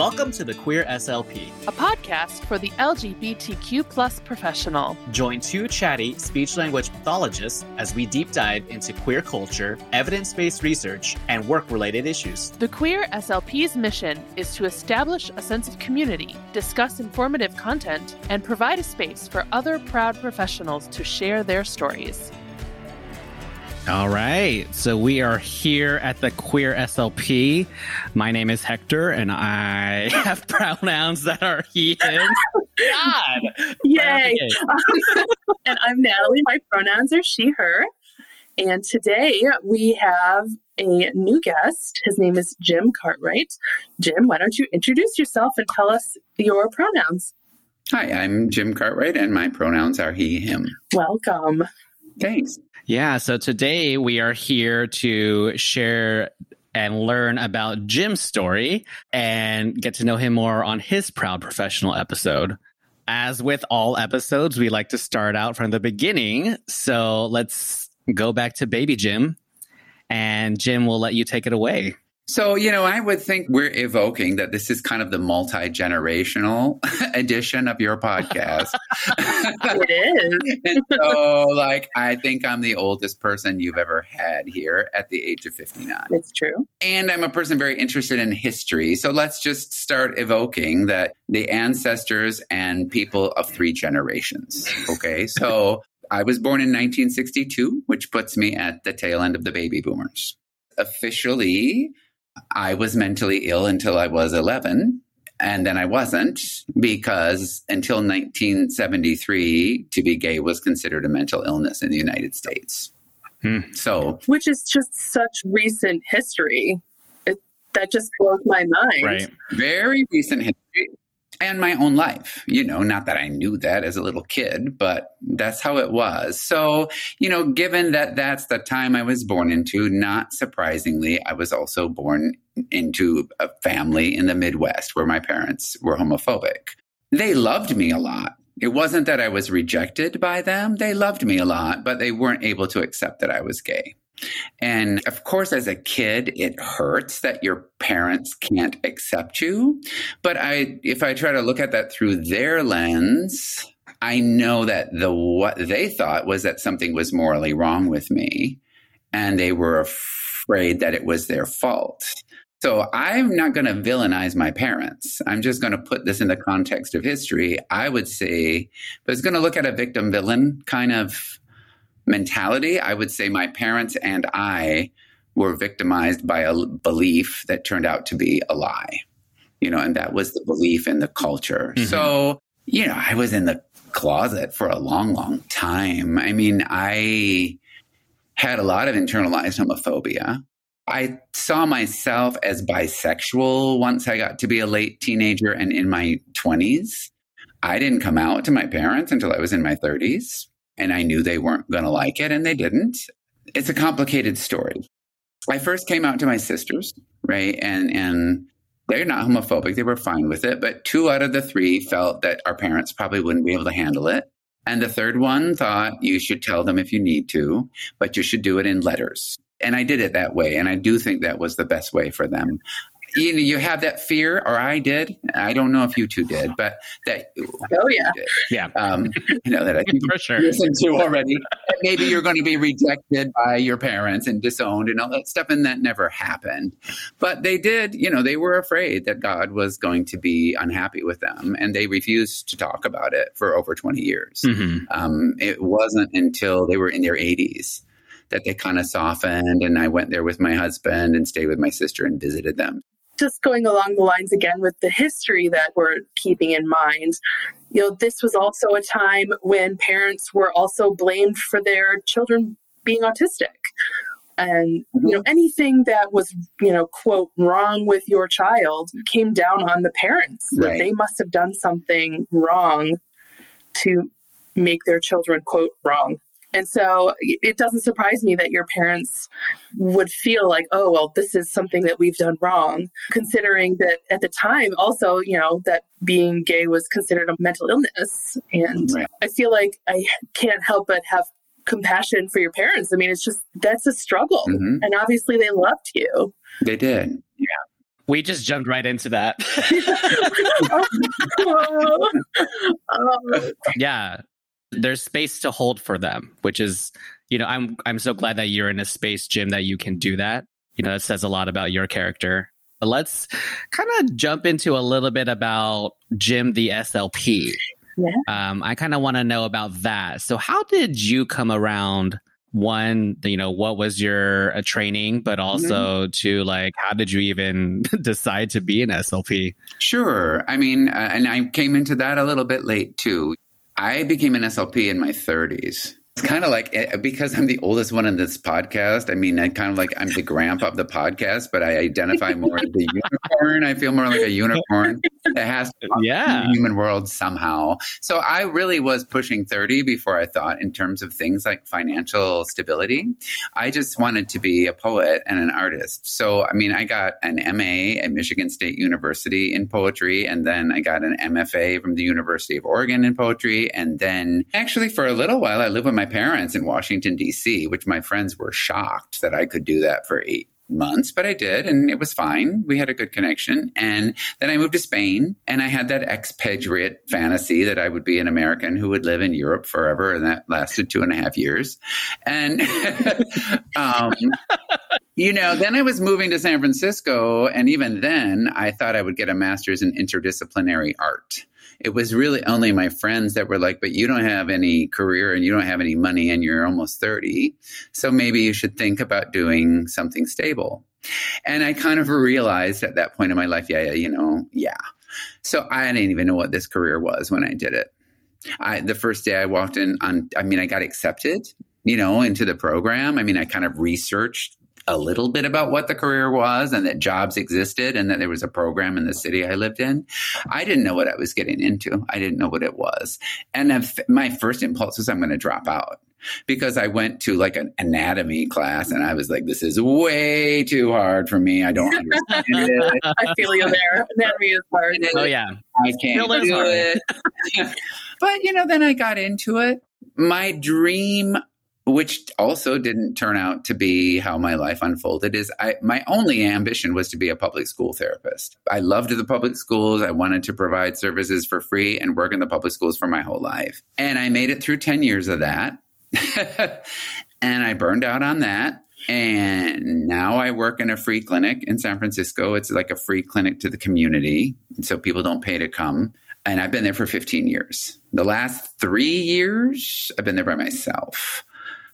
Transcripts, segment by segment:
Welcome to the Queer SLP, a podcast for the LGBTQ plus professional. Join two chatty speech language pathologists as we deep dive into queer culture, evidence based research, and work related issues. The Queer SLP's mission is to establish a sense of community, discuss informative content, and provide a space for other proud professionals to share their stories. All right. So we are here at the Queer SLP. My name is Hector and I have pronouns that are he, him. God. Yay. and I'm Natalie. My pronouns are she, her. And today we have a new guest. His name is Jim Cartwright. Jim, why don't you introduce yourself and tell us your pronouns? Hi, I'm Jim Cartwright, and my pronouns are he, him. Welcome. Thanks. Yeah, so today we are here to share and learn about Jim's story and get to know him more on his Proud Professional episode. As with all episodes, we like to start out from the beginning. So let's go back to baby Jim, and Jim will let you take it away. So, you know, I would think we're evoking that this is kind of the multi generational edition of your podcast. it is. so, like, I think I'm the oldest person you've ever had here at the age of 59. It's true. And I'm a person very interested in history. So let's just start evoking that the ancestors and people of three generations. Okay. So, I was born in 1962, which puts me at the tail end of the baby boomers. Officially, I was mentally ill until I was 11. And then I wasn't because until 1973, to be gay was considered a mental illness in the United States. Hmm. So, which is just such recent history. It, that just blows my mind. Right. Very recent history and my own life. You know, not that I knew that as a little kid, but that's how it was. So, you know, given that that's the time I was born into, not surprisingly, I was also born into a family in the Midwest where my parents were homophobic. They loved me a lot. It wasn't that I was rejected by them. They loved me a lot, but they weren't able to accept that I was gay. And of course, as a kid, it hurts that your parents can't accept you. But I, if I try to look at that through their lens, I know that the what they thought was that something was morally wrong with me, and they were afraid that it was their fault. So I'm not going to villainize my parents. I'm just going to put this in the context of history. I would say, if I was going to look at a victim villain kind of mentality, I would say my parents and I were victimized by a belief that turned out to be a lie. You know, and that was the belief in the culture. Mm-hmm. So, you know, I was in the closet for a long, long time. I mean, I had a lot of internalized homophobia. I saw myself as bisexual once I got to be a late teenager and in my 20s. I didn't come out to my parents until I was in my 30s and I knew they weren't going to like it, and they didn't. It's a complicated story. I first came out to my sisters, right, and and they're not homophobic; they were fine with it. But two out of the three felt that our parents probably wouldn't be able to handle it, and the third one thought you should tell them if you need to, but you should do it in letters. And I did it that way, and I do think that was the best way for them you know, you have that fear, or I did. I don't know if you two did, but that. Oh yeah, yeah. Um, you know that I think for sure listened to already. Maybe you're going to be rejected by your parents and disowned and all that stuff, and that never happened. But they did. You know, they were afraid that God was going to be unhappy with them, and they refused to talk about it for over 20 years. Mm-hmm. Um, it wasn't until they were in their 80s that they kind of softened and I went there with my husband and stayed with my sister and visited them just going along the lines again with the history that we're keeping in mind, you know, this was also a time when parents were also blamed for their children being autistic. And, you know, mm-hmm. anything that was, you know, quote, wrong with your child came down on the parents. Right. That they must have done something wrong to make their children, quote, wrong. And so it doesn't surprise me that your parents would feel like, oh, well, this is something that we've done wrong, considering that at the time, also, you know, that being gay was considered a mental illness. And right. I feel like I can't help but have compassion for your parents. I mean, it's just that's a struggle. Mm-hmm. And obviously they loved you. They did. Yeah. We just jumped right into that. Oh. yeah. There's space to hold for them, which is, you know, I'm I'm so glad that you're in a space, Jim, that you can do that. You know, that says a lot about your character. But let's kind of jump into a little bit about Jim the SLP. Yeah. Um, I kind of want to know about that. So, how did you come around? One, you know, what was your uh, training, but also to like, how did you even decide to be an SLP? Sure. I mean, uh, and I came into that a little bit late too. I became an SLP in my 30s. It's kind of like eh, because I'm the oldest one in this podcast. I mean, I kind of like I'm the grandpa of the podcast, but I identify more as the unicorn. I feel more like a unicorn that has to Yeah. the human world somehow. So I really was pushing 30 before I thought in terms of things like financial stability. I just wanted to be a poet and an artist. So, I mean, I got an MA at Michigan State University in poetry, and then I got an MFA from the University of Oregon in poetry. And then actually, for a little while, I lived with my parents in Washington, D.C., which my friends were shocked that I could do that for eight months, but I did, and it was fine. We had a good connection. And then I moved to Spain, and I had that expatriate fantasy that I would be an American who would live in Europe forever, and that lasted two and a half years. And, um, you know, then I was moving to San Francisco, and even then, I thought I would get a master's in interdisciplinary art it was really only my friends that were like, but you don't have any career and you don't have any money and you're almost 30. So maybe you should think about doing something stable. And I kind of realized at that point in my life, yeah, yeah, you know, yeah. So I didn't even know what this career was when I did it. I, the first day I walked in on, I mean, I got accepted, you know, into the program. I mean, I kind of researched a little bit about what the career was and that jobs existed and that there was a program in the city I lived in. I didn't know what I was getting into. I didn't know what it was. And if, my first impulse was I'm going to drop out because I went to like an anatomy class and I was like, this is way too hard for me. I don't understand it. I feel you there. Anatomy is hard. Oh yeah, I can't Still do hard. it. but you know, then I got into it. My dream, which also didn't turn out to be how my life unfolded, is I my only ambition was to be a public school therapist. I loved the public schools. I wanted to provide services for free and work in the public schools for my whole life. And I made it through 10 years of that. and I burned out on that. And now I work in a free clinic in San Francisco. It's like a free clinic to the community. So people don't pay to come. And I've been there for 15 years. The last three years, I've been there by myself.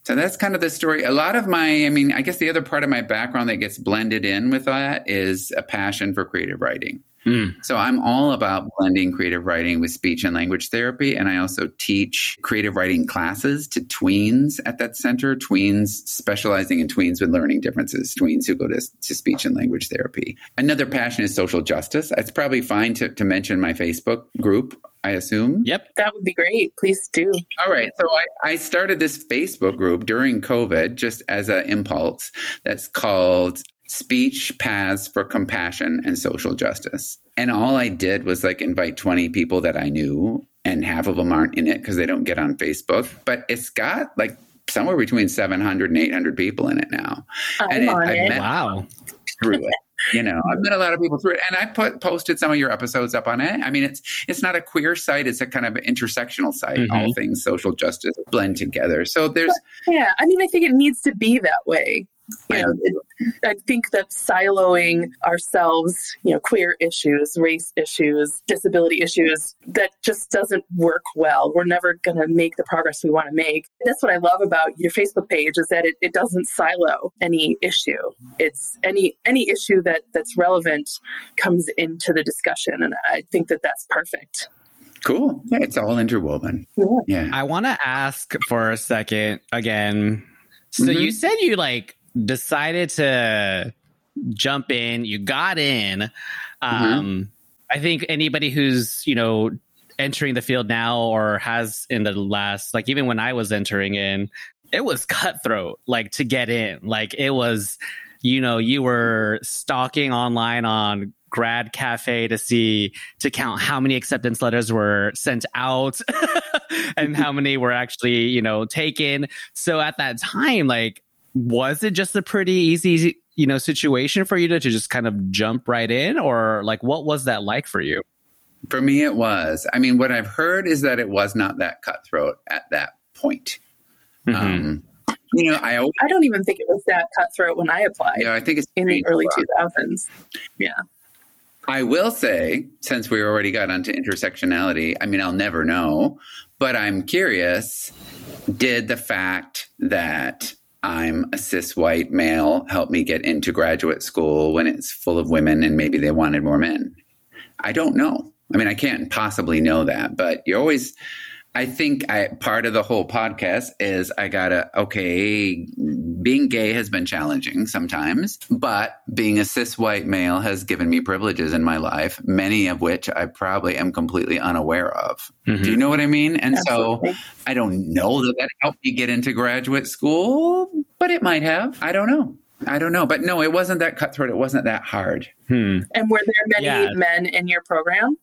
So that's kind of the story. A lot of my, I mean, I guess the other part of my background that gets blended in with that is a passion for creative writing. Mm. So I'm all about blending creative writing with speech and language therapy. And I also teach creative writing classes to tweens at that center, tweens specializing in tweens with learning differences, tweens who go to, to speech and language therapy. Another passion is social justice. It's probably fine to, to mention my Facebook group, I assume. yep. That would be great. Please do. All right. So I, I started this Facebook group during COVID just as an impulse that's called Speech Paths for Compassion and Social Justice. And all I did was like invite 20 people that I knew, and half of them aren't in it because they don't get on Facebook. But it's got like somewhere between 700 and 800 people in it now. I'm And it- on I've it. met- Wow. through it. You know, I've met a lot of people through it, and I put posted some of your episodes up on it. I mean, it's it's not a queer site; it's a kind of intersectional site. Mhm. All things social justice blend together. So there's Yeah, I mean, I think it needs to be that way. You I- know, it, I think that siloing ourselves, you know, queer issues, race issues, disability issues, that just doesn't work well. We're never going to make the progress we want to make. That's what I love about your Facebook page is that it, it doesn't silo any issue. It's any any issue that that's relevant comes into the discussion, and I think that that's perfect. cool. Yeah, it's all interwoven. Yeah. Yeah. I want to ask for a second again. So Mhm. you said you like decided to jump in, you got in. Um, I think anybody who's, you know, entering the field now or has in the last, like even when I was entering in, it was cutthroat, like to get in. Like it was, you know, you were stalking online on grad cafe to see to count how many acceptance letters were sent out and how many were actually you know taken so at that time like was it just a pretty easy you know, situation for you to, to just kind of jump right in or like what was that like for you? For me, it was. I mean, what I've heard is that it was not that cutthroat at that point. Mhm. Um, you know, I always, I don't even think it was that cutthroat when I applied you know, I think it's in the early 2000s. Yeah. I will say, since we already got onto intersectionality, I mean, I'll never know, but I'm curious did the fact that I'm a cis white male help me get into graduate school when it's full of women and maybe they wanted more men? I don't know. I mean, I can't possibly know that, but you're always. I think I, part of the whole podcast is I gotta, okay, being gay has been challenging sometimes, but being a cis white male has given me privileges in my life, many of which I probably am completely unaware of. Mhm. Do you know what I mean? And so I don't know that that helped me get into graduate school, but it might have. I don't know. I don't know. But no, it wasn't that cutthroat. It wasn't that hard. Hmm. And were there many Yeah. men in your program?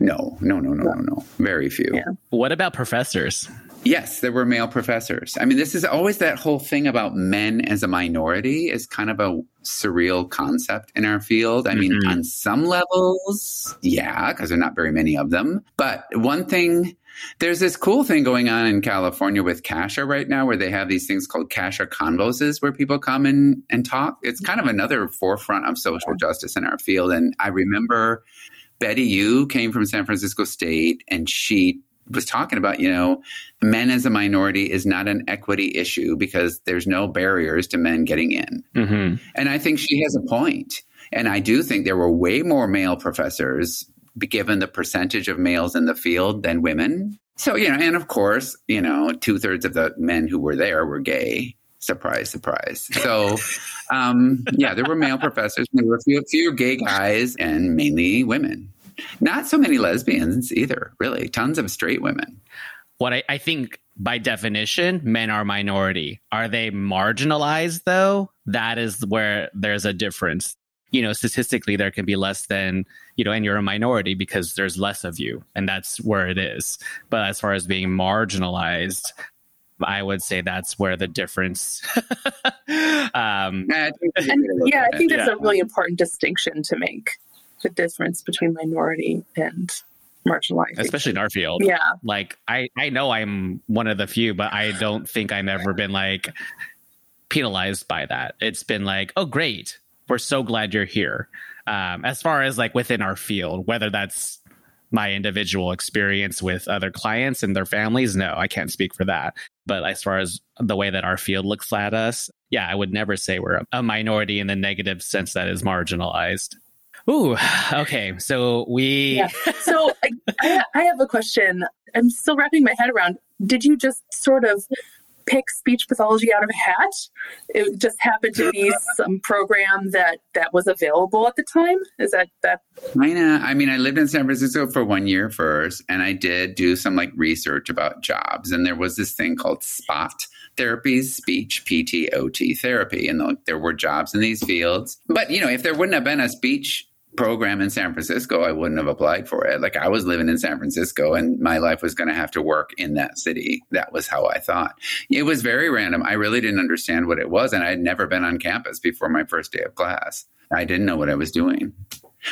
No, no, no, no, no, no. Very few. Yeah. What about professors? Yes, there were male professors. I mean, this is always that whole thing about men as a minority is kind of a surreal concept in our field. I mean, Mhm. on some levels, yeah, because there are not very many of them. But one thing, there's this cool thing going on in California with CSHA right now where they have these things called CSHA Convoses where people come in and talk. It's kind of another forefront of social justice in our field. And I remember Betty Yu came from San Francisco State and she was talking about, you know, men as a minority is not an equity issue because there's no barriers to men getting in. hmm And I think she has a point. And I do think there were way more male professors, given the percentage of males in the field than women. So, you know, and of course, you know, two thirds of the men who were there were gay. Surprise, surprise. So, um, yeah, there were male professors. There were a few, few gay guys and mainly women. Not so many lesbians either, really. Tons of straight women. What I, I think by definition, men are minority. Are they marginalized though? That is where there's a difference. You know, statistically, there can be less than, you know, and you're a minority because there's less of you, and that's where it is. But as far as being marginalized, I would say that's where the difference. um, I think that's a And way to look yeah, I think that's Yeah. a really important distinction to make the difference between minority and marginalized. especially in our field. Yeah. like I I know I'm one of the few, but I don't think I've ever been like penalized by that. It's been like, oh great, we're so glad you're here. Um, as far as like within our field, whether that's my individual experience with other clients and their families, no, I can't speak for that. But as far as the way that our field looks at us, yeah, I would never say we're a minority in the negative sense that is marginalized. Ooh, okay. So we Yeah. So I, I, I have a question. I'm still wrapping my head around. Did you just sort of pick speech pathology out of a hat? It just happened to be some program that that was available at the time. Is that that? Kinda. I mean, I lived in San Francisco for one year first, and I did do some like research about jobs. And there was this thing called SPOT therapies, speech PTOT therapy, and the- there were jobs in these fields. But you know, if there wouldn't have been a speech program in San Francisco, I wouldn't have applied for it. Like I was living in San Francisco, and my life was going to have to work in that city. That was how I thought. It was very random. I really didn't understand what it was, and I had never been on campus before my first day of class. I didn't know what I was doing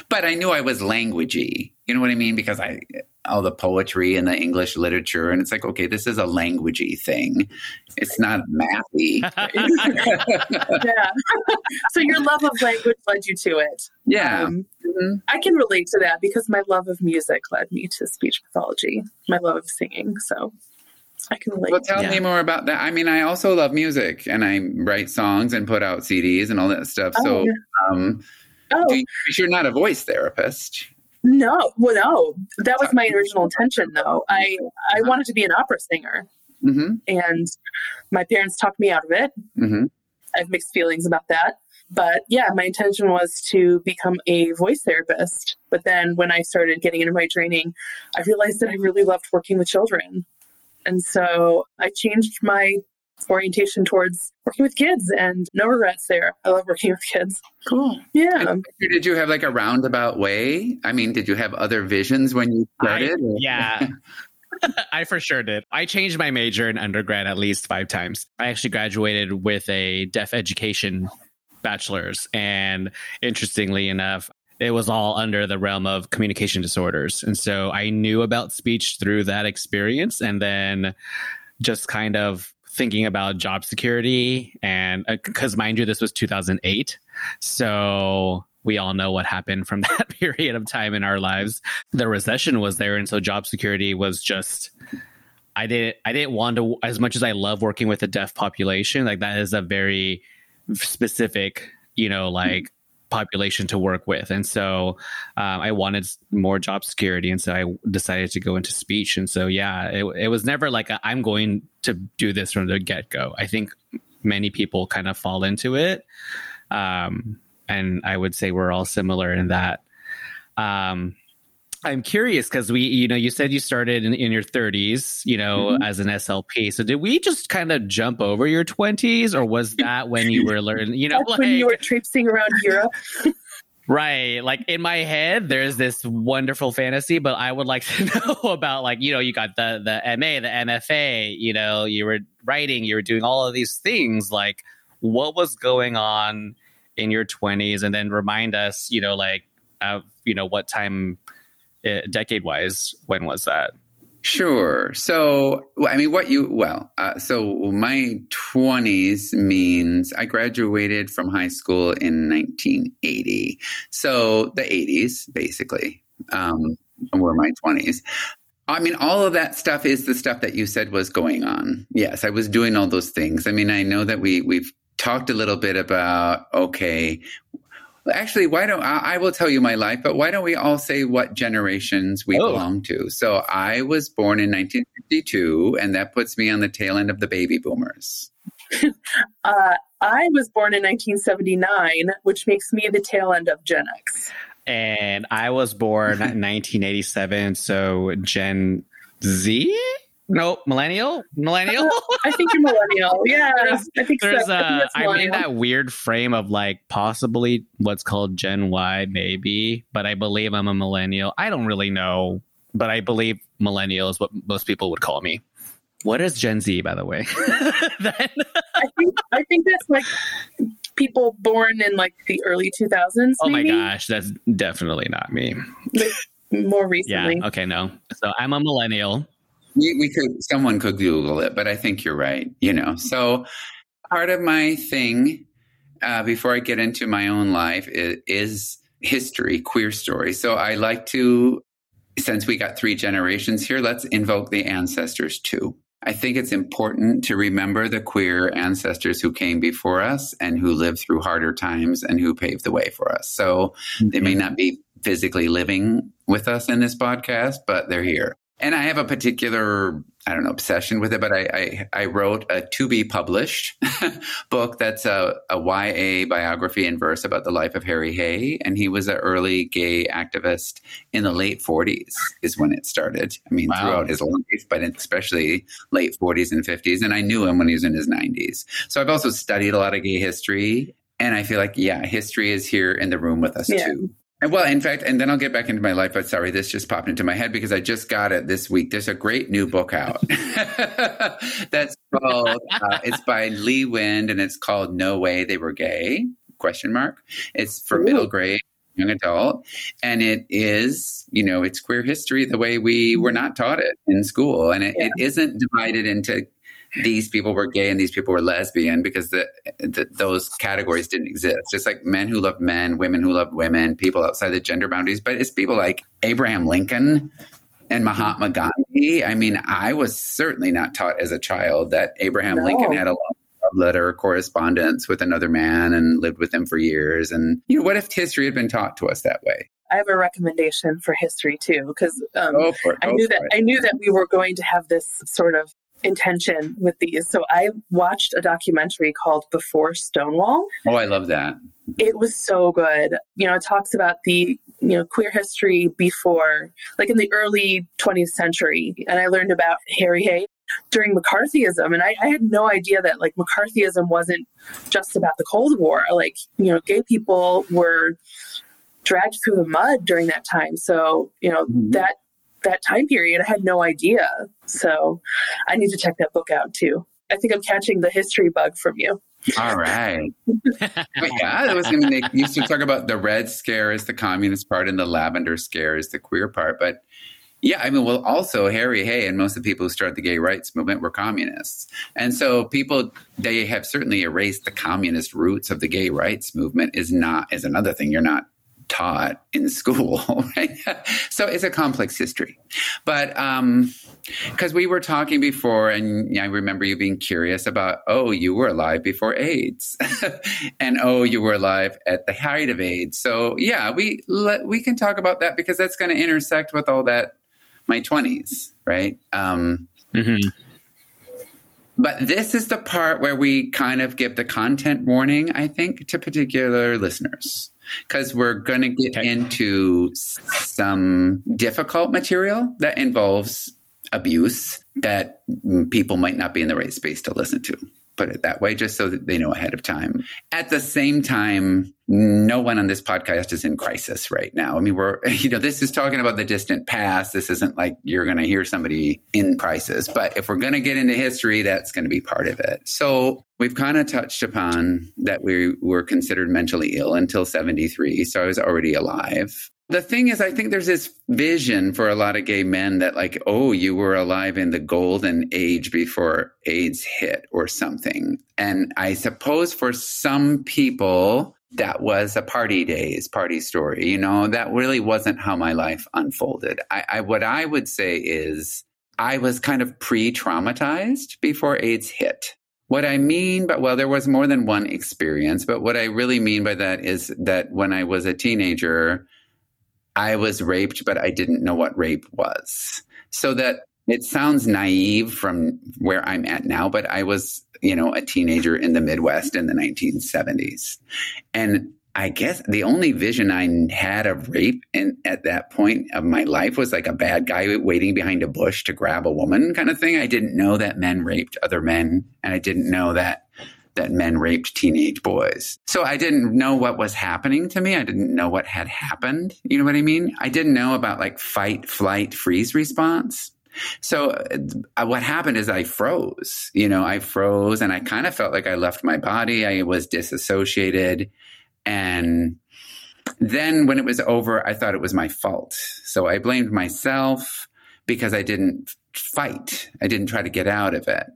but I knew I was languagey. You know what I mean? Because I all the poetry and the English literature, and it's like, okay, this is a languagey thing. It's not mathy. Yeah. so your love of language led you to it. yeah. Um, Mhm. I can relate to that because my love of music led me to speech pathology. My love of singing. So I can relate. Well, tell Yeah. me more about that. I mean, I also love music, and I write songs and put out CDs and all that stuff. So, Oh, um, oh you, you're not a voice therapist. no, well, no, that was my original intention. Though I I wanted to be an opera singer, hmm and my parents talked me out of it. hmm I have mixed feelings about that. But yeah, my intention was to become a voice therapist. But then when I started getting into my training, I realized that I really loved working with children. And so I changed my orientation towards working with kids and no regrets there. I love working with kids. Cool. Yeah. Did you have like a roundabout way? I mean, did you have other visions when you started? or- yeah. I for sure did. I changed my major in undergrad at least five times. I actually graduated with a deaf education bachelor's. And interestingly enough, it was all under the realm of communication disorders. And so I knew about speech through that experience. And then just kind of thinking about job security and because uh, mind you this was 2008 so we all know what happened from that period of time in our lives the recession was there and so job security was just i didn't i didn't want to as much as i love working with the deaf population like that is a very specific you know like population to work with. And so um, I wanted more job security. And so I decided to go into speech. And so, yeah, it, it was never like i am going to do this from the get go. I think many people kind of fall into it. Um, and I would say we're all similar in that. Um, I'm curious because we, you know, you said you started in, in your 30s, you know, mm-hmm. as an SLP. So did we just kind of jump over your 20s, or was that when you were learning? You know, like, when you were traipsing around Europe. Right. Like in my head, there's this wonderful fantasy, but I would like to know about like, you know, you got the the MA, the MFA, you know, you were writing, you were doing all of these things. Like what was going on in your 20s? And then remind us, you know, like of, you know, what time uh, decade wise, when was that? Sure. So, I mean, what you, well, uh, so my 20s means I graduated from high school in 1980. So the 80s, basically, um, were my 20s. I mean, all of that stuff is the stuff that you said was going on. Yes, I was doing all those things. I mean, I know that we, we've talked a little bit about, okay, actually, why don't I, I, will tell you my life, but why don't we all say what generations we oh. belong to? So I was born in 1952, and that puts me on the tail end of the baby boomers. uh, I was born in 1979, which makes me the tail end of Gen X. And I was born in 1987, so Gen Z? No, millennial, millennial. Uh, I think you're millennial. Yeah, I think there's so. A, I I'm uh, in that weird frame of like possibly what's called Gen Y, maybe, but I believe I'm a millennial. I don't really know, but I believe millennial is what most people would call me. What is Gen Z, by the way? then... I think I think that's like people born in like the early 2000s. Oh maybe? my gosh, that's definitely not me. more recently. Yeah. Okay. No. So I'm a millennial we, we could someone could google it but i think you're right you know so part of my thing uh, before i get into my own life is, is history queer story so i like to since we got three generations here let's invoke the ancestors too I think it's important to remember the queer ancestors who came before us and who lived through harder times and who paved the way for us. So mm-hmm. they may not be physically living with us in this podcast, but they're here. And I have a particular, I don't know, obsession with it, but I, I, I wrote a to be published book that's a, a YA biography in verse about the life of Harry Hay. And he was an early gay activist in the late 40s, is when it started. I mean, wow. throughout his life, but especially late 40s and 50s. And I knew him when he was in his 90s. So I've also studied a lot of gay history. And I feel like, yeah, history is here in the room with us yeah. too. Well, in fact, and then I'll get back into my life. But sorry, this just popped into my head because I just got it this week. There's a great new book out that's called. Uh, it's by Lee Wind, and it's called "No Way They Were Gay?" Question mark. It's for Ooh. middle grade, young adult, and it is, you know, it's queer history the way we were not taught it in school, and it, yeah. it isn't divided into these people were gay and these people were lesbian because the, the, those categories didn't exist. Just like men who loved men, women who loved women, people outside the gender boundaries. But it's people like Abraham Lincoln and Mahatma Gandhi. I mean, I was certainly not taught as a child that Abraham no. Lincoln had a love letter correspondence with another man and lived with him for years. And you know, what if history had been taught to us that way? I have a recommendation for history too, because um, I knew that it. I knew that we were going to have this sort of intention with these. So I watched a documentary called Before Stonewall. Oh, I love that. It was so good. You know, it talks about the, you know, queer history before, like in the early 20th century. And I learned about Harry Hay during McCarthyism. And I, I had no idea that like McCarthyism wasn't just about the Cold War. Like, you know, gay people were dragged through the mud during that time. So, you know, mm-hmm. that that time period. I had no idea. So I need to check that book out too. I think I'm catching the history bug from you. All right. yeah, that was going to make used to talk about the red scare as the communist part and the lavender scare is the queer part. But yeah, I mean, well, also Harry Hay and most of the people who started the gay rights movement were communists. And so people, they have certainly erased the communist roots of the gay rights movement is not, is another thing you're not taught in school, right? so it's a complex history. But um because we were talking before and I remember you being curious about, oh, you were alive before AIDS. and oh, you were alive at the height of AIDS. So yeah, we let, we can talk about that because that's going to intersect with all that my 20s, right? Um mm-hmm. But this is the part where we kind of give the content warning, I think, to particular listeners because we're going to get okay. into some difficult material that involves abuse that people might not be in the right space to listen to put it that way, just so that they know ahead of time. At the same time, no one on this podcast is in crisis right now. I mean, we're, you know, this is talking about the distant past. This isn't like you're going to hear somebody in crisis. But if we're going to get into history, that's going to be part of it. So we've kind of touched upon that we were considered mentally ill until 73. So I was already alive. The thing is, I think there's this vision for a lot of gay men that, like, oh, you were alive in the golden age before AIDS hit or something. And I suppose for some people, that was a party days, party story. You know, that really wasn't how my life unfolded. I, I what I would say is I was kind of pre traumatized before AIDS hit. What I mean, but well, there was more than one experience, but what I really mean by that is that when I was a teenager, I was raped, but I didn't know what rape was. So that it sounds naive from where I'm at now, but I was, you know, a teenager in the Midwest in the 1970s. And I guess the only vision I had of rape in, at that point of my life was like a bad guy waiting behind a bush to grab a woman kind of thing. I didn't know that men raped other men, and I didn't know that that men raped teenage boys. So I didn't know what was happening to me. I didn't know what had happened. You know what I mean? I didn't know about like fight, flight, freeze response. So uh, what happened is I froze. You know, I froze and I kind of felt like I left my body. I was disassociated. And then when it was over, I thought it was my fault. So I blamed myself because I didn't fight. I didn't try to get out of it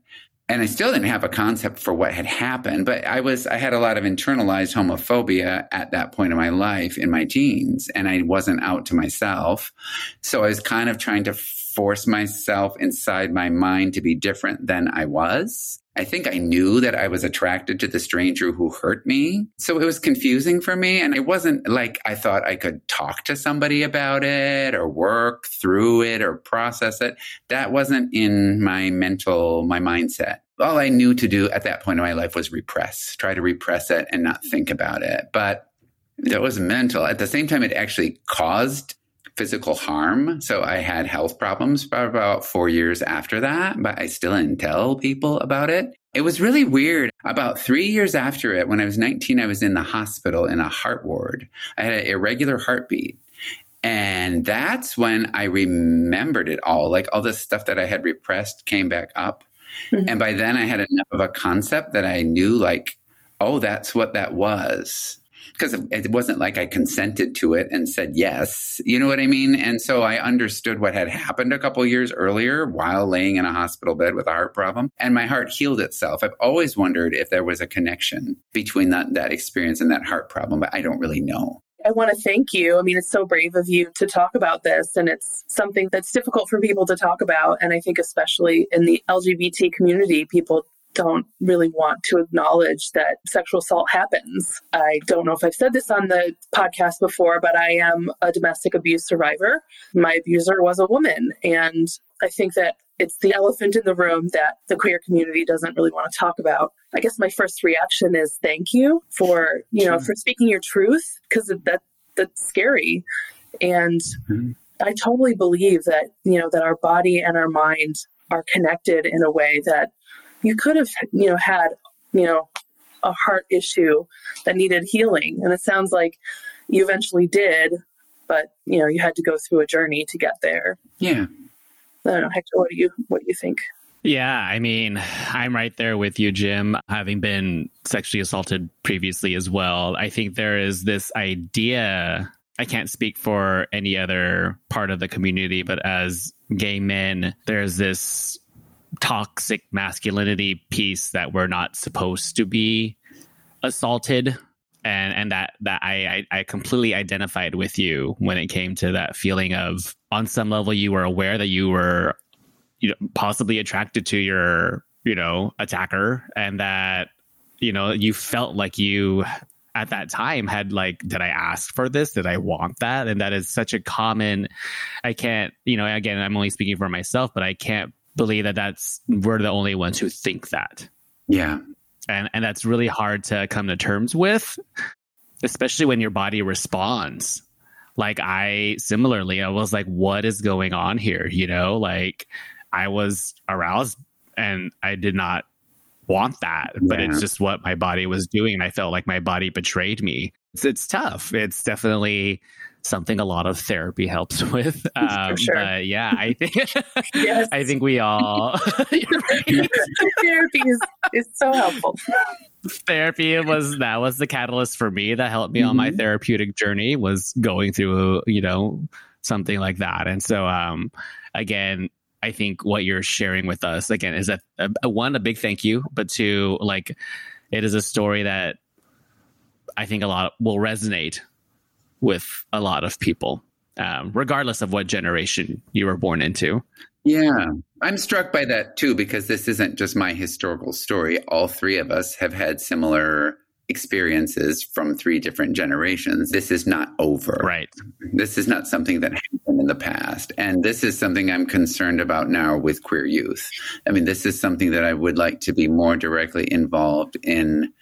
and I still didn't have a concept for what had happened, but I was, I had a lot of internalized homophobia at that point in my life in my teens, and I wasn't out to myself. So I was kind of trying to force myself inside my mind to be different than I was. I think I knew that I was attracted to the stranger who hurt me. So it was confusing for me. And it wasn't like I thought I could talk to somebody about it or work through it or process it. That wasn't in my mental, my mindset. All I knew to do at that point in my life was repress, try to repress it and not think about it. But that was mental. At the same time, it actually caused physical harm. So I had health problems for about four years after that, but I still didn't tell people about it. It was really weird. About three years after it, when I was 19, I was in the hospital in a heart ward. I had an irregular heartbeat. And that's when I remembered it all. Like all the stuff that I had repressed came back up. Mm-hmm. And by then I had enough of a concept that I knew, like, oh, that's what that was because it wasn't like I consented to it and said yes. You know what I mean? And so I understood what had happened a couple years earlier while laying in a hospital bed with a heart problem, and my heart healed itself. I've always wondered if there was a connection between that that experience and that heart problem, but I don't really know. I want to thank you. I mean, it's so brave of you to talk about this, and it's something that's difficult for people to talk about. And I think, especially in the LGBT community, people don't really want to acknowledge that sexual assault happens. I don't know if I've said this on the podcast before, but I am a domestic abuse survivor. My abuser was a woman. And I think that it's the elephant in the room that the queer community doesn't really want to talk about. I guess my first reaction is thank you for, you know, for speaking your truth because that that's scary. And mm-hmm. I totally believe that, you know, that our body and our mind are connected in a way that you could have, you know, had, you know, a heart issue that needed healing. And it sounds like you eventually did, but you know, you had to go through a journey to get there. Yeah. I don't know, Hector, what do you what do you think? Yeah, I mean, I'm right there with you, Jim, having been sexually assaulted previously as well. I think there is this idea. I can't speak for any other part of the community, but as gay men, there's this toxic masculinity piece that we're not supposed to be assaulted. And and that that I, I, I completely identified with you when it came to that feeling of on some level you were aware that you were you know possibly attracted to your you know attacker and that you know you felt like you at that time had like did i ask for this? Did i want that? And that is such a common i can't you know again i'm only speaking for myself but i can't believe that that's we're the only ones who think that. Yeah. And and that's really hard to come to terms with especially when your body responds. Like i similarly i was like what is going on here? You know like i was aroused and i did not want that but it's just what my body was doing. And i felt like my body betrayed me. It's, it's tough. It's definitely something a lot of therapy helps with um, sure. but yeah i think Yes. i think we all Therapy is, is so helpful. therapy was that was the catalyst for me that helped me on my Mhm. therapeutic journey was going through you know something like that and so um again i think what you're sharing with us again is a, a one a big thank you but two like it is a story that i think a lot will resonate with a lot of people um, regardless of what generation you were born into Yeah, I'm struck by that too because this isn't just my historical story. All three of us have had similar experiences from three different generations. This is not over. right This is not something that happened in the past. And this is something I'm concerned about now with queer youth. I mean, this is something that I would like to be more directly involved in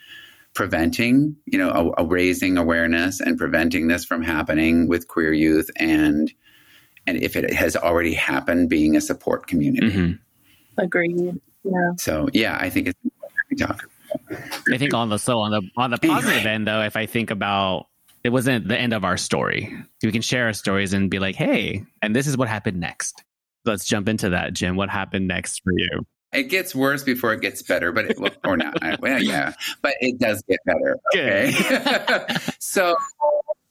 preventing, you know, a, a raising awareness and preventing this from happening with queer youth and and if it has already happened, being a support community. Mhm. Agreed. Yeah. So yeah, I think it's important we talk. I think on the so on the on the positive end though, if I think about it wasn't the end of our story. We can share our stories and be like, hey, and this is what happened next. Let's jump into that, Jim. What happened next for you? It gets worse before it gets better, but it, or not. Well, yeah, but it does get better. Okay. so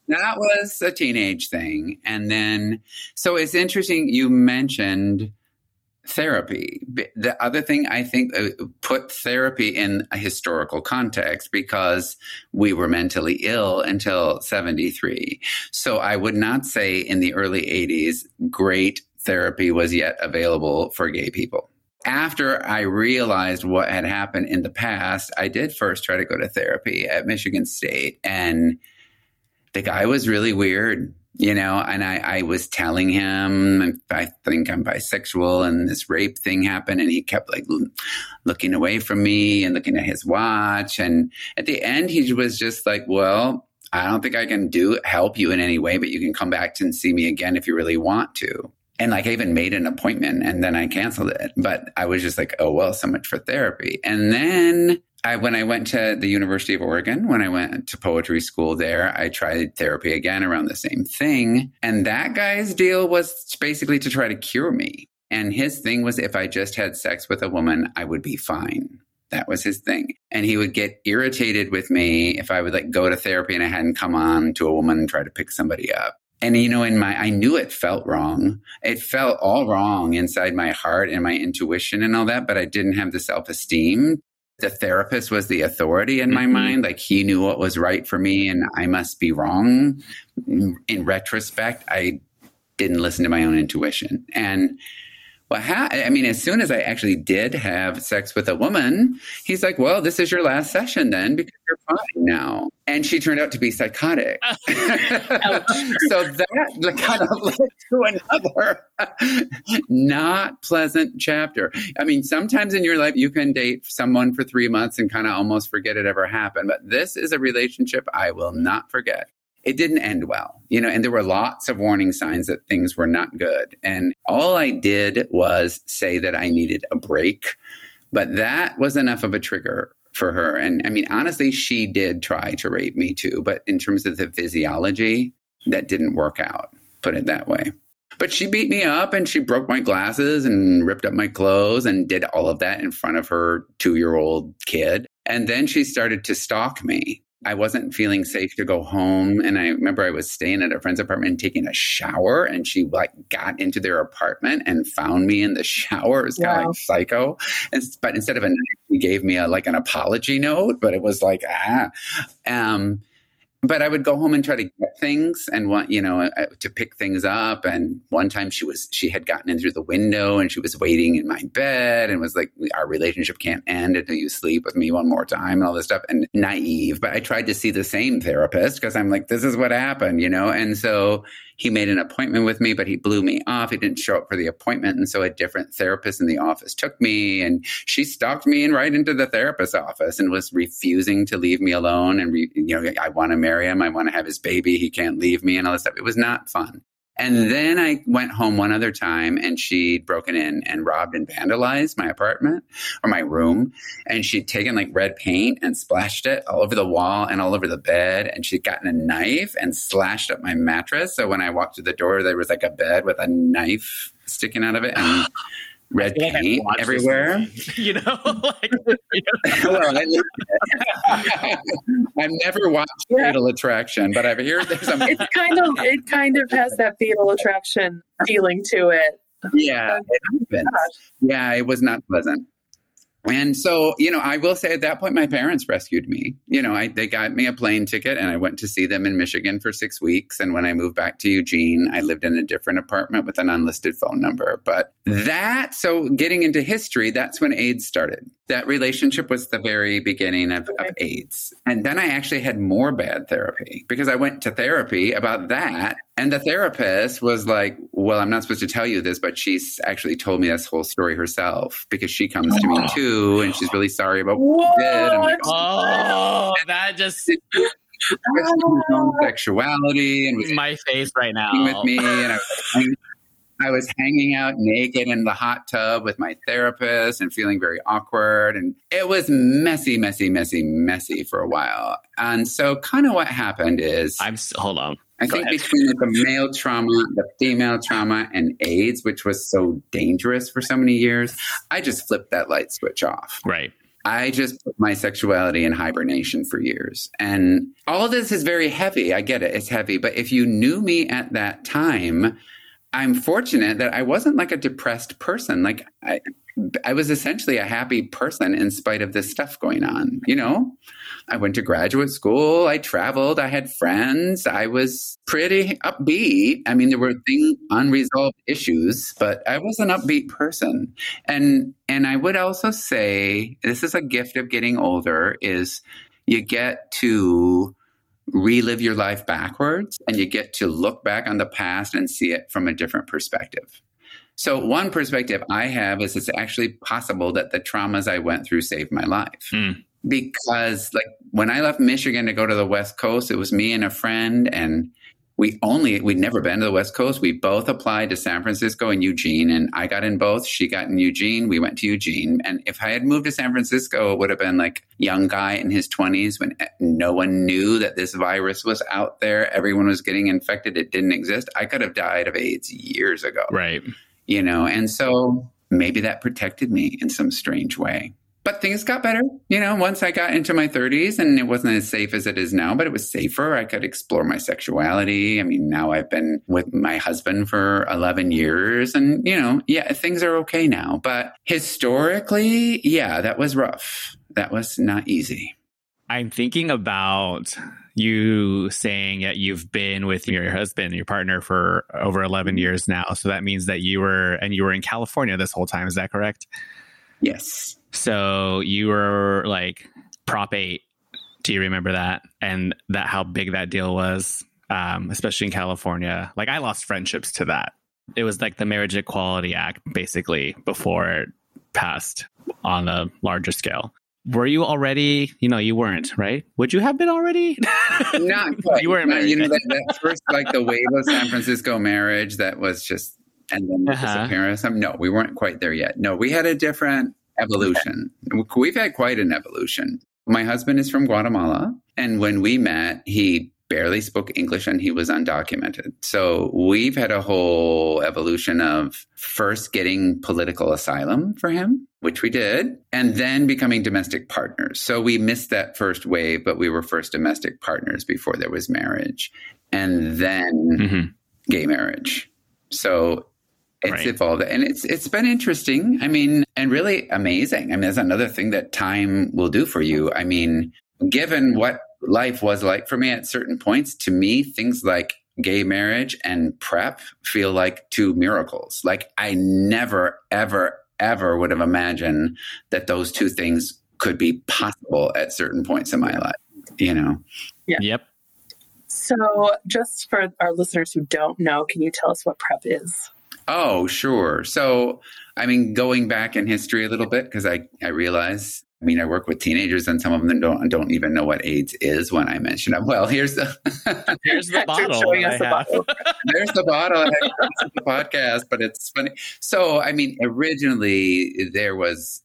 that was a teenage thing. And then, so it's interesting you mentioned therapy. The other thing I think uh, put therapy in a historical context because we were mentally ill until 73. So I would not say in the early 80s, great therapy was yet available for gay people after I realized what had happened in the past, I did first try to go to therapy at Michigan State. And the guy was really weird, you know, and I, I was telling him, I think I'm bisexual, and this rape thing happened. And he kept like looking away from me and looking at his watch. And at the end, he was just like, well, I don't think I can do help you in any way, but you can come back and see me again if you really want to. And like I even made an appointment and then I canceled it. But I was just like, oh well, so much for therapy. And then I when I went to the University of Oregon, when I went to poetry school there, I tried therapy again around the same thing. And that guy's deal was basically to try to cure me. And his thing was if I just had sex with a woman, I would be fine. That was his thing. And he would get irritated with me if I would like go to therapy and I hadn't come on to a woman and try to pick somebody up. And you know, in my, I knew it felt wrong. It felt all wrong inside my heart and my intuition and all that, but I didn't have the self esteem. The therapist was the authority in my Mhm. mind. Like he knew what was right for me and I must be wrong. In retrospect, I didn't listen to my own intuition. And what ha- I mean, as soon as I actually did have sex with a woman, he's like, well, this is your last session then because you're fine now. And she turned out to be psychotic. Oh. so that kind of led to another not pleasant chapter. I mean, sometimes in your life, you can date someone for three months and kind of almost forget it ever happened. But this is a relationship I will not forget. It didn't end well, you know, and there were lots of warning signs that things were not good. And all I did was say that I needed a break. But that was enough of a trigger for her. And I mean, honestly, she did try to rape me too. But in terms of the physiology, that didn't work out, put it that way. But she beat me up and she broke my glasses and ripped up my clothes and did all of that in front of her two year old kid. And then she started to stalk me. I wasn't feeling safe to go home. And I remember I was staying at a friend's apartment and taking a shower, and she like got into their apartment and found me in the shower. It was kind of Wow. like psycho. And, but instead of a knife, she gave me a like an apology note, but it was like, ah. Um, but I would go home and try to get things and want, you know, uh, to pick things up. And one time she was, she had gotten in through the window and she was waiting in my bed and was like, our relationship can't end until you sleep with me one more time and all this stuff. And naive, but I tried to see the same therapist because I'm like, this is what happened, you know? And so he made an appointment with me, but he blew me off. He didn't show up for the appointment. And so a different therapist in the office took me and she stalked me and right into the therapist's office and was refusing to leave me alone. And, re, you know, I want to marry him. I want to have his baby. He can't leave me and all this stuff. It was not fun. And then I went home one other time and she'd broken in and robbed and vandalized my apartment or my room. And she'd taken like red paint and splashed it all over the wall and all over the bed. And she'd gotten a knife and slashed up my mattress. So when I walked through the door, there was like a bed with a knife sticking out of it and red feel like paint everywhere. movie, You know, like, well, know. I've never watched Yeah. Fatal Attraction, but I've heard there's a It's kind of it kind of has that fatal attraction feeling to it. yeah, it. Oh yeah, it was not pleasant. And so, you know, I will say at that point, my parents rescued me. You know, I, they got me a plane ticket and I went to see them in Michigan for six weeks. And when I moved back to Eugene, I lived in a different apartment with an unlisted phone number. But that, so getting into history, that's when AIDS started. That relationship was the very beginning of, of AIDS. And then I actually had more bad therapy because I went to therapy about that. And the therapist was like, Well, I'm not supposed to tell you this, but she's actually told me this whole story herself because she comes to me oh. too and she's really sorry about what she did. I'm like, oh. oh, that just own ah. sexuality and my face right now. with me and I was, hanging, I was hanging out naked in the hot tub with my therapist and feeling very awkward and it was messy messy messy messy for a while and so kind of what happened is I'm s- hold on. I Go think ahead. between the male trauma, the female trauma, and AIDS, which was so dangerous for so many years, I just flipped that light switch off. Right. I just put my sexuality in hibernation for years. And all of this is very heavy. I get it. It's heavy. But if you knew me at that time, I'm fortunate that I wasn't like a depressed person. Like I, I was essentially a happy person in spite of this stuff going on. You know, I went to graduate school. I traveled. I had friends. I was pretty upbeat. I mean, there were things, unresolved issues, but I was an upbeat person. And and I would also say this is a gift of getting older is you get to relive your life backwards and you get to look back on the past and see it from a different perspective. So one perspective I have is it's actually possible that the traumas I went through saved my life. Mm. Because like when I left Michigan to go to the West Coast, it was me and a friend and we only we'd never been to the West Coast. We both applied to San Francisco and Eugene, and I got in both. She got in Eugene. We went to Eugene, and if I had moved to San Francisco, it would have been like young guy in his twenties when no one knew that this virus was out there. Everyone was getting infected. It didn't exist. I could have died of AIDS years ago, Right. you know. And so maybe that protected me in some strange way. But things got better, you know, once I got into my 30s and it wasn't as safe as it is now, but it was safer. I could explore my sexuality. I mean, now I've been with my husband for 11 years and, you know, yeah, things are okay now. But historically, yeah, that was rough. That was not easy. I'm thinking about you saying that you've been with your husband, your partner for over 11 years now. So that means that you were, and you were in California this whole time. Is that correct? Yes. So you were like Prop 8. Do you remember that? And that how big that deal was, um, especially in California. Like I lost friendships to that. It was like the Marriage Equality Act, basically, before it passed on a larger scale. Were you already, you know, you weren't, right? Would you have been already? Not quite. You weren't No, You know, that, that first, like the wave of San Francisco marriage, that was just, and then the Uh-huh. disappearance. No, we weren't quite there yet. No, we had a different evolution. We've had quite an evolution. My husband is from Guatemala. And when we met, he barely spoke English and he was undocumented. So we've had a whole evolution of first getting political asylum for him, which we did, and then becoming domestic partners. So we missed that first wave, but we were first domestic partners before there was marriage and then mm-hmm. gay marriage. So it's right. evolved and it's it's been interesting. I mean, and really amazing. I mean, that's another thing that time will do for you. I mean, given what life was like for me at certain points, to me, things like gay marriage and PrEP feel like two miracles. Like I never, ever, ever would have imagined that those two things could be possible at certain points in my life, you know? Yeah. Yep. So, just for our listeners who don't know, can you tell us what PrEP is? Oh, sure. So, I mean, going back in history a little bit, because I, I realize I mean, I work with teenagers, and some of them don't don't even know what AIDS is when I mention them. Well, here's the here's the bottle. There's the bottle. There's the bottle. the podcast, but it's funny. So, I mean, originally there was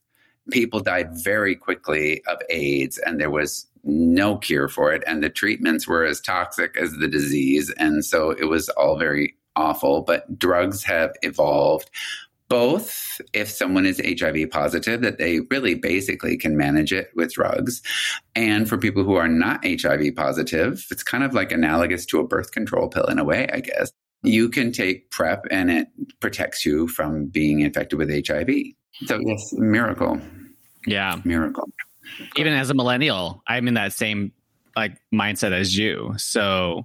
people died very quickly of AIDS, and there was no cure for it, and the treatments were as toxic as the disease, and so it was all very awful. But drugs have evolved both if someone is HIV positive, that they really basically can manage it with drugs. And for people who are not HIV positive, it's kind of like analogous to a birth control pill in a way, I guess. You can take PrEP and it protects you from being infected with HIV. So, yes, miracle. Yeah. Miracle. Even as a millennial, I'm in that same like mindset as you. So,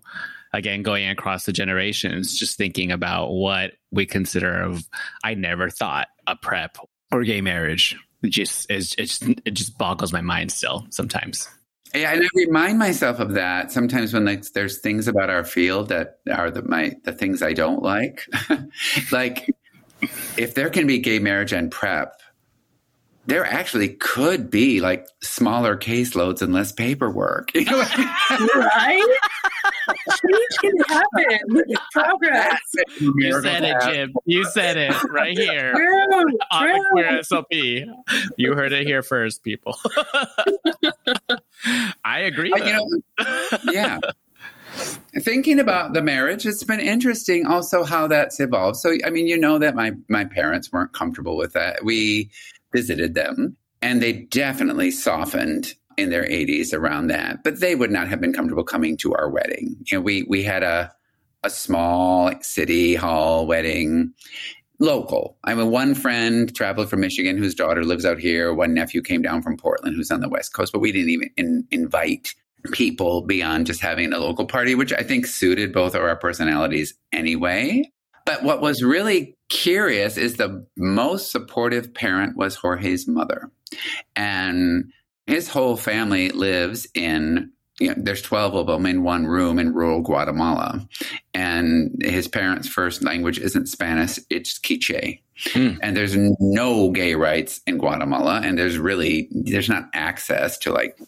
again going across the generations just thinking about what we consider of i never thought a PrEP or gay marriage it just just, it just boggles my mind still sometimes yeah, and I remind myself of that sometimes when like there's things about our field that are the my the things I don't like. like if there can be gay marriage and PrEP, there actually could be like smaller caseloads and less paperwork. You know right? Change can happen. Progress. You said it, Jim. You said it right here true, on true. the Queer SLP. You heard it here first, people. I agree. You know, yeah. Thinking about the marriage, it's been interesting also how that's evolved. So, I mean, you know that my my parents weren't comfortable with that. We visited them and they definitely softened in their 80s around that but they would not have been comfortable coming to our wedding. You know we we had a a small city hall wedding local. I mean one friend traveled from michigan whose daughter lives out here. One nephew came down from portland who's on the west coast but we didn't even in, invite people beyond just having a local party which i think suited both of our personalities anyway but what was really curious is the most supportive parent was Jorge's mother. And his whole family lives in you know, there's 12 of them in one room in rural Guatemala. And his parents' first language isn't Spanish, it's Quiche. Hmm. And there's no gay rights in Guatemala. And there's really, there's not access to like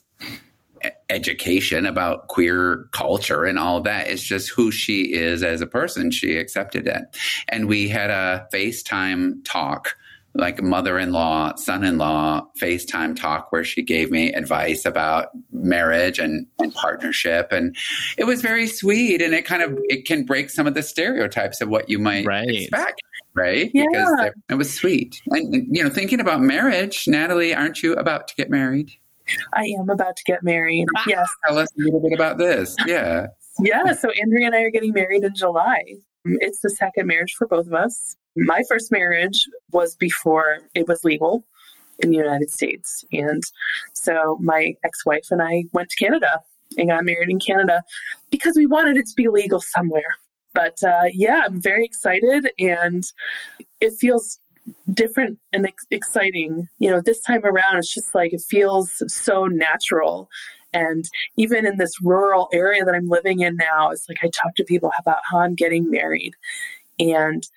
education about queer culture and all that. It's just who she is as a person. She accepted it. And we had a FaceTime talk, like mother in law, son in law FaceTime talk, where she gave me advice about marriage and, and partnership. And it was very sweet. And it kind of, it can break some of the stereotypes of what you might right. expect right? Yeah. Because it was sweet. And, you know, thinking about marriage, Natalie, aren't you about to get married? I am about to get married. Yes. Tell us a little bit about this. Yeah. yeah. So Andrea and I are getting married in July. It's the second marriage for both of us. My first marriage was before it was legal in the United States. And so my ex wife and I went to Canada and got married in Canada because we wanted it to be legal somewhere. But uh, yeah, I'm very excited and it feels different and ex- exciting. You know, this time around, it's just like it feels so natural. And even in this rural area that I'm living in now, it's like I talk to people about how I'm getting married. And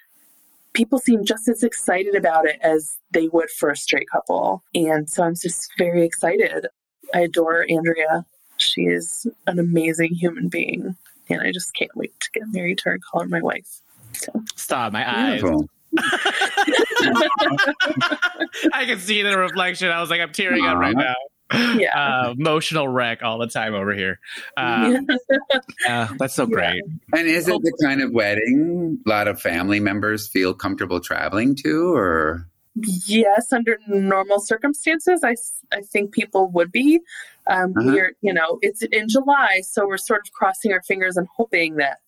people seem just as excited about it as they would for a straight couple. And so I'm just very excited. I adore Andrea. She is an amazing human being. And I just can't wait to get married to her and call her my wife. So. Stop, my eyes. I can see the reflection. I was like, I'm tearing up right now. Yeah. uh, emotional wreck all the time over here. Uh, yeah, that's so Yeah. great. And is it the kind of wedding a lot of family members feel comfortable traveling to, or yes, under normal circumstances, I, I think people would be. Um, Uh-huh. We're, you know, it's in July, so we're sort of crossing our fingers and hoping that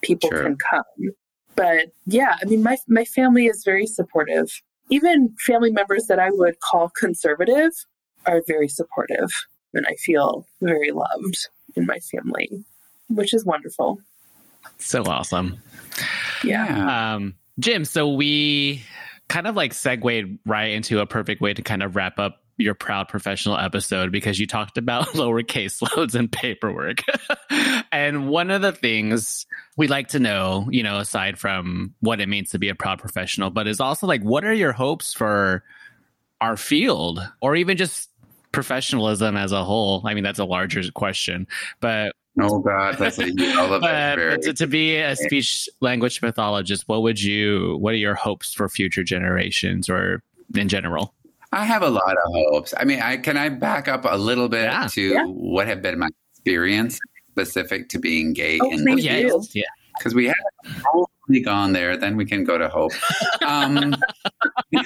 people Sure. can come. But yeah, I mean, my my family is very supportive. Even family members that I would call conservative are very supportive, and I feel very loved in my family, which is wonderful. So awesome. Yeah. Um, Jim, so we kind of like segued right into a perfect way to kind of wrap up your proud professional episode because you talked about lower caseloads and paperwork. and one of the things we like to know, you know, aside from what it means to be a proud professional, but is also like, what are your hopes for our field or even just professionalism as a whole? I mean, that's a larger question, but oh God, that's a, all of but that's very to, to be a speech language pathologist, what would you? What are your hopes for future generations, or in general? I have a lot of hopes. I mean, I can I back up a little bit Yeah. to Yeah. what have been my experience specific to being gay Oh, in please the field yeah. because we haven't totally gone there. Then we can go to hope. Um,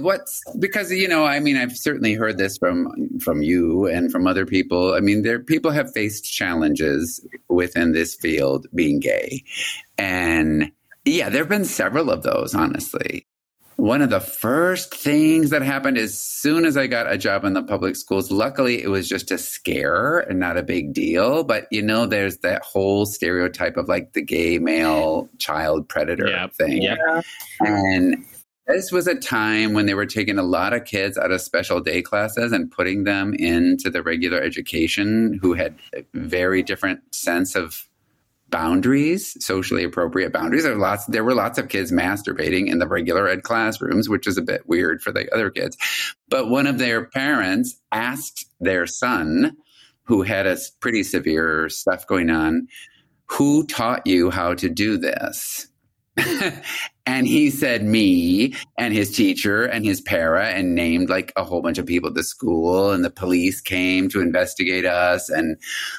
what's because you know i mean i've certainly heard this from from you and from other people i mean there people have faced challenges within this field being gay and yeah there have been several of those honestly one of the first things that happened as soon as i got a job in the public schools luckily it was just a scare and not a big deal but you know there's that whole stereotype of like the gay male child predator Yep. thing Yep. Yeah. and this was a time when they were taking a lot of kids out of special day classes and putting them into the regular education who had a very different sense of boundaries, socially appropriate boundaries. There were lots there were lots of kids masturbating in the regular ed classrooms, which is a bit weird for the other kids. But one of their parents asked their son, who had a pretty severe stuff going on, who taught you how to do this? and he said me and his teacher and his para and named like a whole bunch of people at the school. And the police came to investigate us. And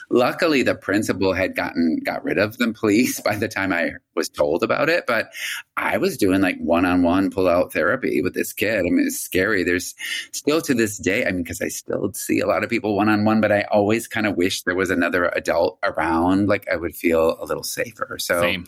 luckily the principal had gotten got rid of the police by the time i was told about it but i was doing like one-on-one pull-out therapy with this kid. I mean it's scary. There's still to this day i mean because i still see a lot of people one-on-one but i always kind of wish there was another adult around like i would feel a little safer. So Same.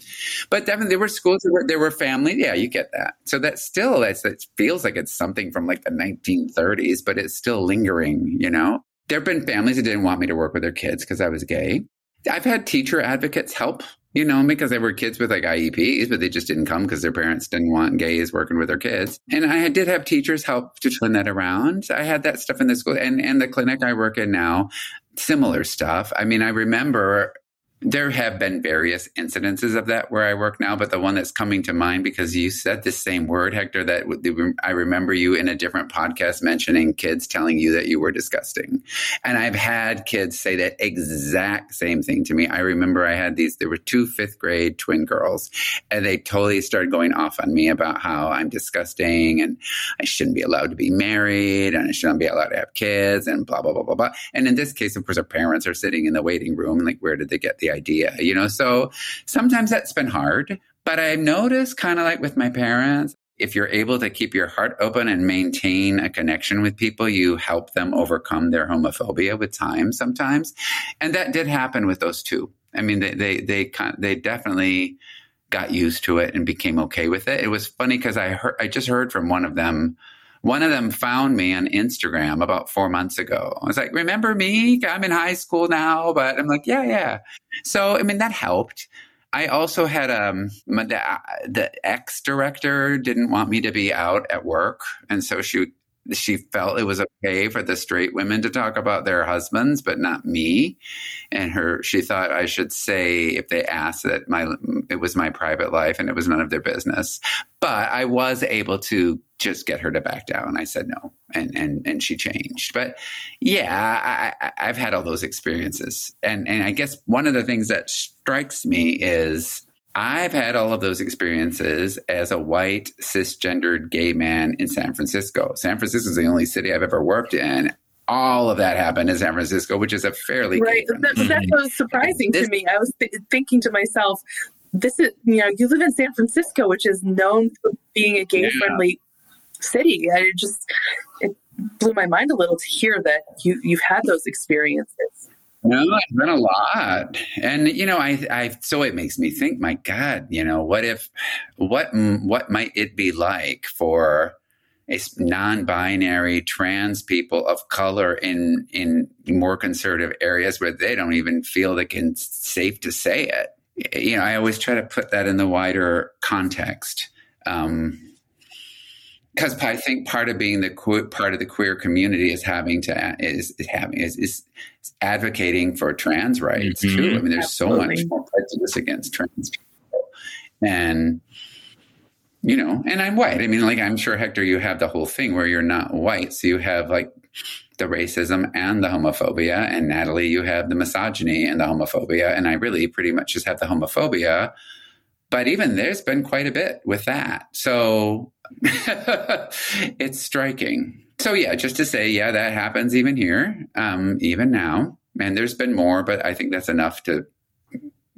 but definitely there were schools there were, there were family. Yeah you get that. So that still that's it feels like it's something from like the 1930s but it's still lingering you know? There have been families that didn't want me to work with their kids because i was gay. I've had teacher advocates help you know because they were kids with like ieps but they just didn't come because their parents didn't want gays working with their kids. And i did have teachers help to turn that around. I had that stuff in the school and and the clinic i work in now similar stuff. I mean i remember there have been various incidences of that where I work now, but the one that's coming to mind because you said the same word, Hector, that I remember you in a different podcast mentioning kids telling you that you were disgusting. And I've had kids say that exact same thing to me. I remember I had these, there were two fifth grade twin girls, and they totally started going off on me about how I'm disgusting and I shouldn't be allowed to be married and I shouldn't be allowed to have kids and blah, blah, blah, blah, blah. And in this case, of course, our parents are sitting in the waiting room. Like, where did they get the idea, you know? So sometimes that's been hard. But I've noticed, kind of like with my parents, if you're able to keep your heart open and maintain a connection with people, you help them overcome their homophobia with time sometimes. And that did happen with those two. I mean, they they they they definitely got used to it and became okay with it. It was funny because I heard I just heard from one of them one of them found me on Instagram about four months ago. I was like, remember me? I'm in high school now, but I'm like, yeah, yeah. So, I mean, that helped. I also had um the, the ex director didn't want me to be out at work, and so she she felt it was okay for the straight women to talk about their husbands, but not me. And her, she thought I should say if they asked that my it was my private life and it was none of their business. But I was able to just get her to back down. I said no, and and and she changed. But yeah, I, I've had all those experiences, and and I guess one of the things that strikes me is I've had all of those experiences as a white cisgendered gay man in San Francisco. San Francisco is the only city I've ever worked in. All of that happened in San Francisco, which is a fairly right. That, that mm-hmm. was surprising this, to me. I was th- thinking to myself, this is you know you live in San Francisco, which is known for being a gay friendly yeah. city. I just it blew my mind a little to hear that you you've had those experiences. No, it's been a lot, and you know, I, I, so it makes me think. My God, you know, what if, what, what might it be like for a non-binary trans people of color in in more conservative areas where they don't even feel they can safe to say it? You know, I always try to put that in the wider context. Um, because I think part of being the part of the queer community is having to is, is having is, is advocating for trans rights mm-hmm. too. I mean, there's Absolutely. so much more prejudice against trans people, and you know, and I'm white. I mean, like I'm sure Hector, you have the whole thing where you're not white, so you have like the racism and the homophobia, and Natalie, you have the misogyny and the homophobia, and I really pretty much just have the homophobia. But even there's been quite a bit with that. So it's striking. So yeah, just to say, yeah, that happens even here, um, even now. And there's been more, but I think that's enough to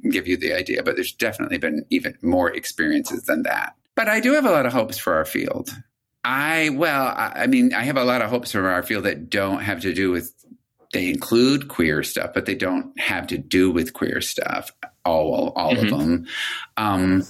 give you the idea. But there's definitely been even more experiences than that. But I do have a lot of hopes for our field. I well, I, I mean, I have a lot of hopes for our field that don't have to do with they include queer stuff, but they don't have to do with queer stuff. All all mm-hmm. of them. Um,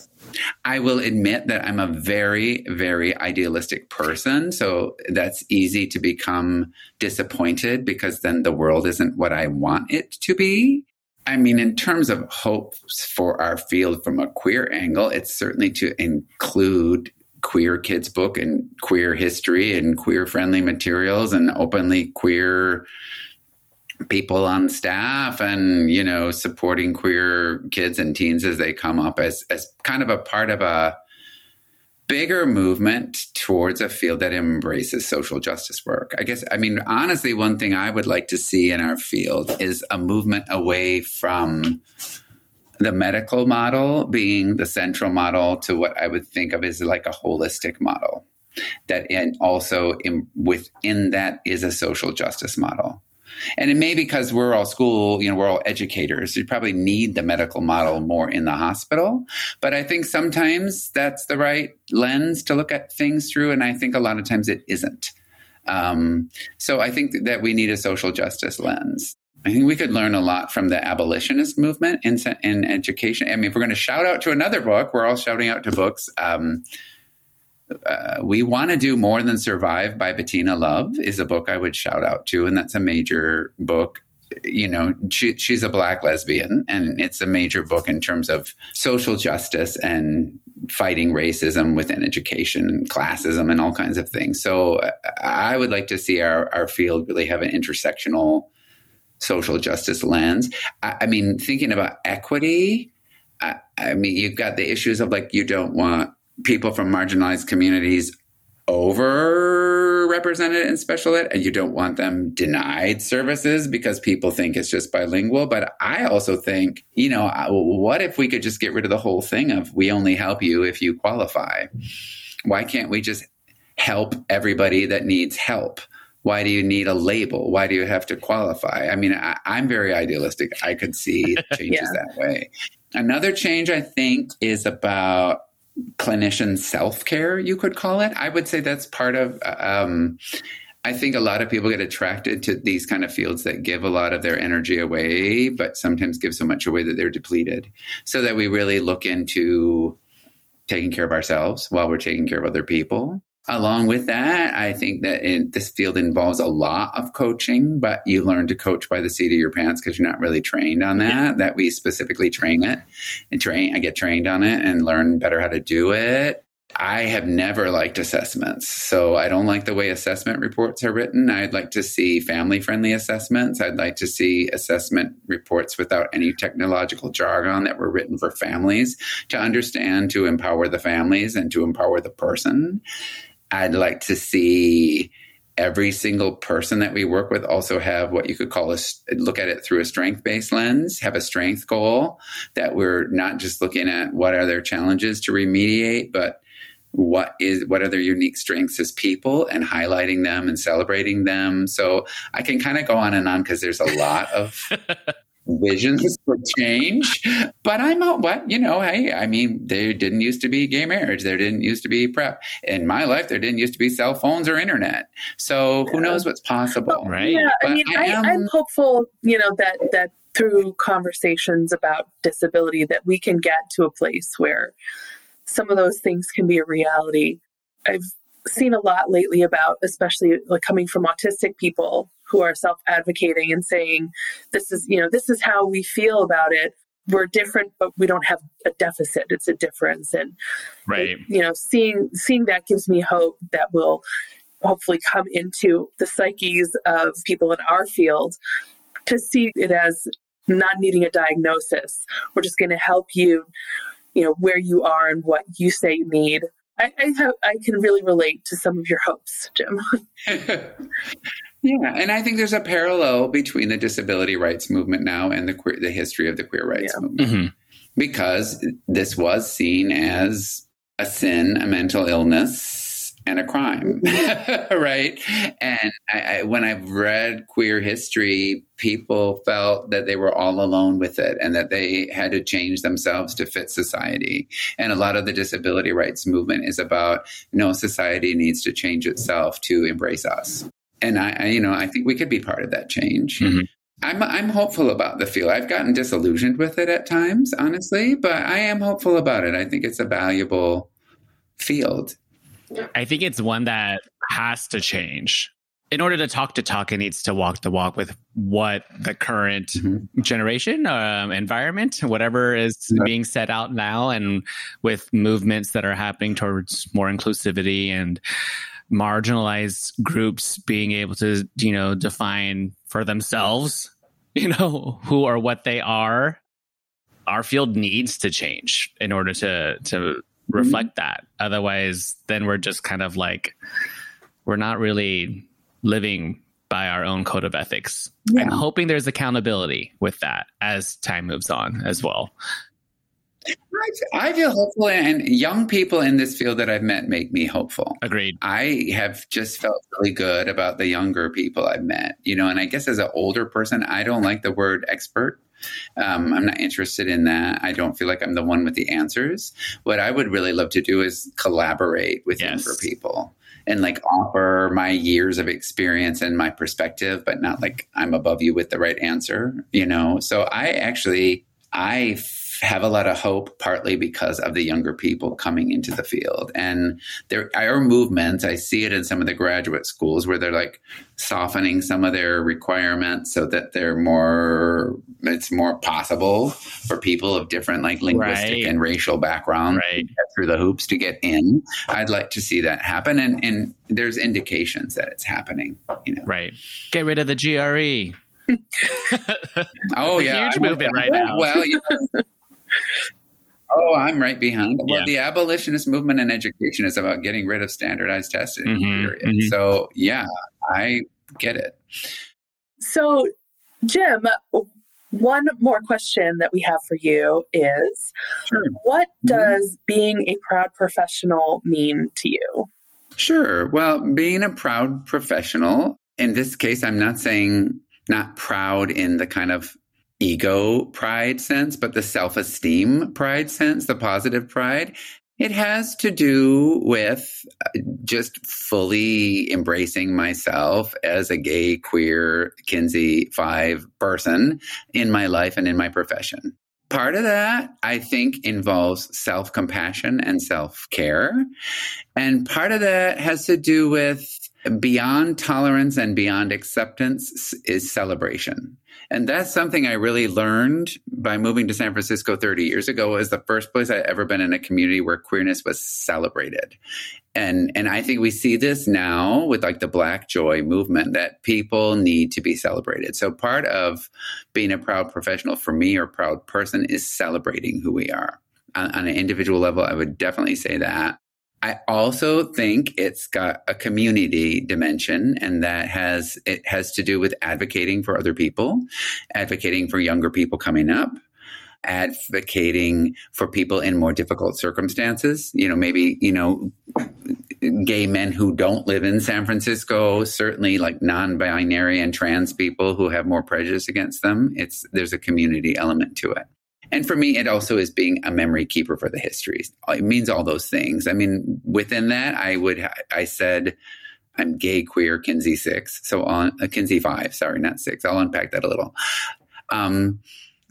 I will admit that I'm a very, very idealistic person. So that's easy to become disappointed because then the world isn't what I want it to be. I mean, in terms of hopes for our field from a queer angle, it's certainly to include queer kids book and queer history and queer friendly materials and openly queer people on staff and you know supporting queer kids and teens as they come up as as kind of a part of a bigger movement towards a field that embraces social justice work. I guess I mean honestly one thing I would like to see in our field is a movement away from the medical model being the central model to what I would think of as like a holistic model that and also in, within that is a social justice model and it may be because we're all school, you know, we're all educators. You probably need the medical model more in the hospital. But I think sometimes that's the right lens to look at things through. And I think a lot of times it isn't. Um, so I think that we need a social justice lens. I think we could learn a lot from the abolitionist movement in, in education. I mean, if we're going to shout out to another book, we're all shouting out to books. Um, uh, we want to do more than survive by bettina love is a book i would shout out to and that's a major book. You know she, she's a black lesbian and it's a major book in terms of social justice and fighting racism within education and classism and all kinds of things. So uh, i would like to see our, our field really have an intersectional social justice lens. I, I mean thinking about equity I, I mean you've got the issues of like you don't want people from marginalized communities overrepresented in special ed and you don't want them denied services because people think it's just bilingual. But i also think you know what if we could just get rid of the whole thing of we only help you if you qualify. Why can't we just help everybody that needs help? Why do you need a label? Why do you have to qualify? I mean I, am very idealistic. I could see changes yeah. that way. Another change i think is about clinician self care, you could call it. I would say that's part of. Um, I think a lot of people get attracted to these kind of fields that give a lot of their energy away, but sometimes give so much away that they're depleted. So that we really look into taking care of ourselves while we're taking care of other people. Along with that, I think that in, this field involves a lot of coaching, but you learn to coach by the seat of your pants because you're not really trained on that. That we specifically train it and train. I get trained on it and learn better how to do it. I have never liked assessments. So I don't like the way assessment reports are written. I'd like to see family friendly assessments. I'd like to see assessment reports without any technological jargon that were written for families to understand, to empower the families and to empower the person. I'd like to see every single person that we work with also have what you could call a look at it through a strength based lens, have a strength goal that we're not just looking at what are their challenges to remediate, but what is what are their unique strengths as people and highlighting them and celebrating them. So i can kind of go on and on because there's a lot of visions for change. But I'm a, what you know. Hey, I mean, there didn't used to be gay marriage. There didn't used to be PrEP. In my life, there didn't used to be cell phones or internet. So who knows what's possible, right? Yeah, But I mean, I I, am- I'm hopeful, you know, that that through conversations about disability, that we can get to a place where some of those things can be a reality. I've seen a lot lately about, especially like coming from autistic people who are self-advocating and saying, "This is, you know, this is how we feel about it." We're different, but we don't have a deficit. It's a difference, and Right. you know seeing seeing that gives me hope that will hopefully come into the psyches of people in our field to see it as not needing a diagnosis we're just going to help you you know where you are and what you say you need I, I have I can really relate to some of your hopes, Jim. yeah, and I think there's a parallel between the disability rights movement now and the queer, the history of the queer rights Yeah. movement Mhm. because this was seen as a sin, a mental illness, and a crime, right? And I, I, when I've read queer history, people felt that they were all alone with it and that they had to change themselves to fit society. And a lot of the disability rights movement is about no, society needs to change itself to embrace us. And I, I you know, I think we could be part of that change. Mhm. I'm I'm hopeful about the field. I've gotten disillusioned with it at times, honestly, but I am hopeful about it. I think it's a valuable field. I think it's one that has to change. In order to talk to talk, it needs to walk the walk with what the current Mhm. generation, um, environment, whatever is Yeah. being set out now, and with movements that are happening towards more inclusivity and marginalized groups being able to, you know, define for themselves, you know, who or what they are. Our field needs to change in order to to mm-hmm. reflect that. Otherwise, then we're just kind of like we're not really living by our own code of ethics. Yeah. I'm hoping there's accountability with that as time moves on as well. I, I feel hopeful, and young people in this field that I've met make me hopeful. Agreed. I have just felt really good about the younger people I've met, you know, and I guess as an older person, I don't like the word expert. Um, I'm not interested in that. I don't feel like I'm the one with the answers. What I would really love to do is collaborate with Yes. younger people and like offer my years of experience and my perspective, but not like I'm above you with the right answer, you know? So I actually, I have a lot of hope partly because of the younger people coming into the field and there are movements i see it in some of the graduate schools where they're like softening some of their requirements so that they're more it's more possible for people of different like linguistic Right. and racial backgrounds Right. get through the hoops to get in i'd like to see that happen and and there's indications that it's happening you know Right. Get rid of the GRE. oh yeah huge movement right now. well yeah. Oh, I'm right behind. Well, Yeah. the abolitionist movement in education is about getting rid of standardized testing. Mhm, period. mhm. So, yeah, I get it. So, Jim, one more question that we have for you is Sure. what Mhm. does being a proud professional mean to you? Sure. Well, being a proud professional, in this case, I'm not saying not proud in the kind of ego pride sense, but the self esteem pride sense, the positive pride. It has to do with uh, just fully embracing myself as a gay, queer, Kinsey 5 person in my life and in my profession. Part of that, I think, involves self compassion and self care. And part of that has to do with beyond tolerance and beyond acceptance is celebration. And that's something I really learned by moving to San Francisco 30 years ago. It was the first place I'd ever been in a community where queerness was celebrated. And and I think we see this now with like the Black Joy movement that people need to be celebrated. So part of being a proud professional for me or proud person is celebrating who we are. On, on an individual level, I would definitely say that I also think it's got a community dimension and that has it has to do with advocating for other people, advocating for younger people coming up, advocating for people in more difficult circumstances. You know, maybe, you know, gay men who don't live in San Francisco, certainly like non-binary and trans people who have more prejudice against them. It's there's a community element to it. And for me, it also is being a memory keeper for the histories. It means all those things. I mean, within that, I would, I said, I'm gay, queer, Kinsey six. So on uh, Kinsey five, sorry, not six. I'll unpack that a little. Um,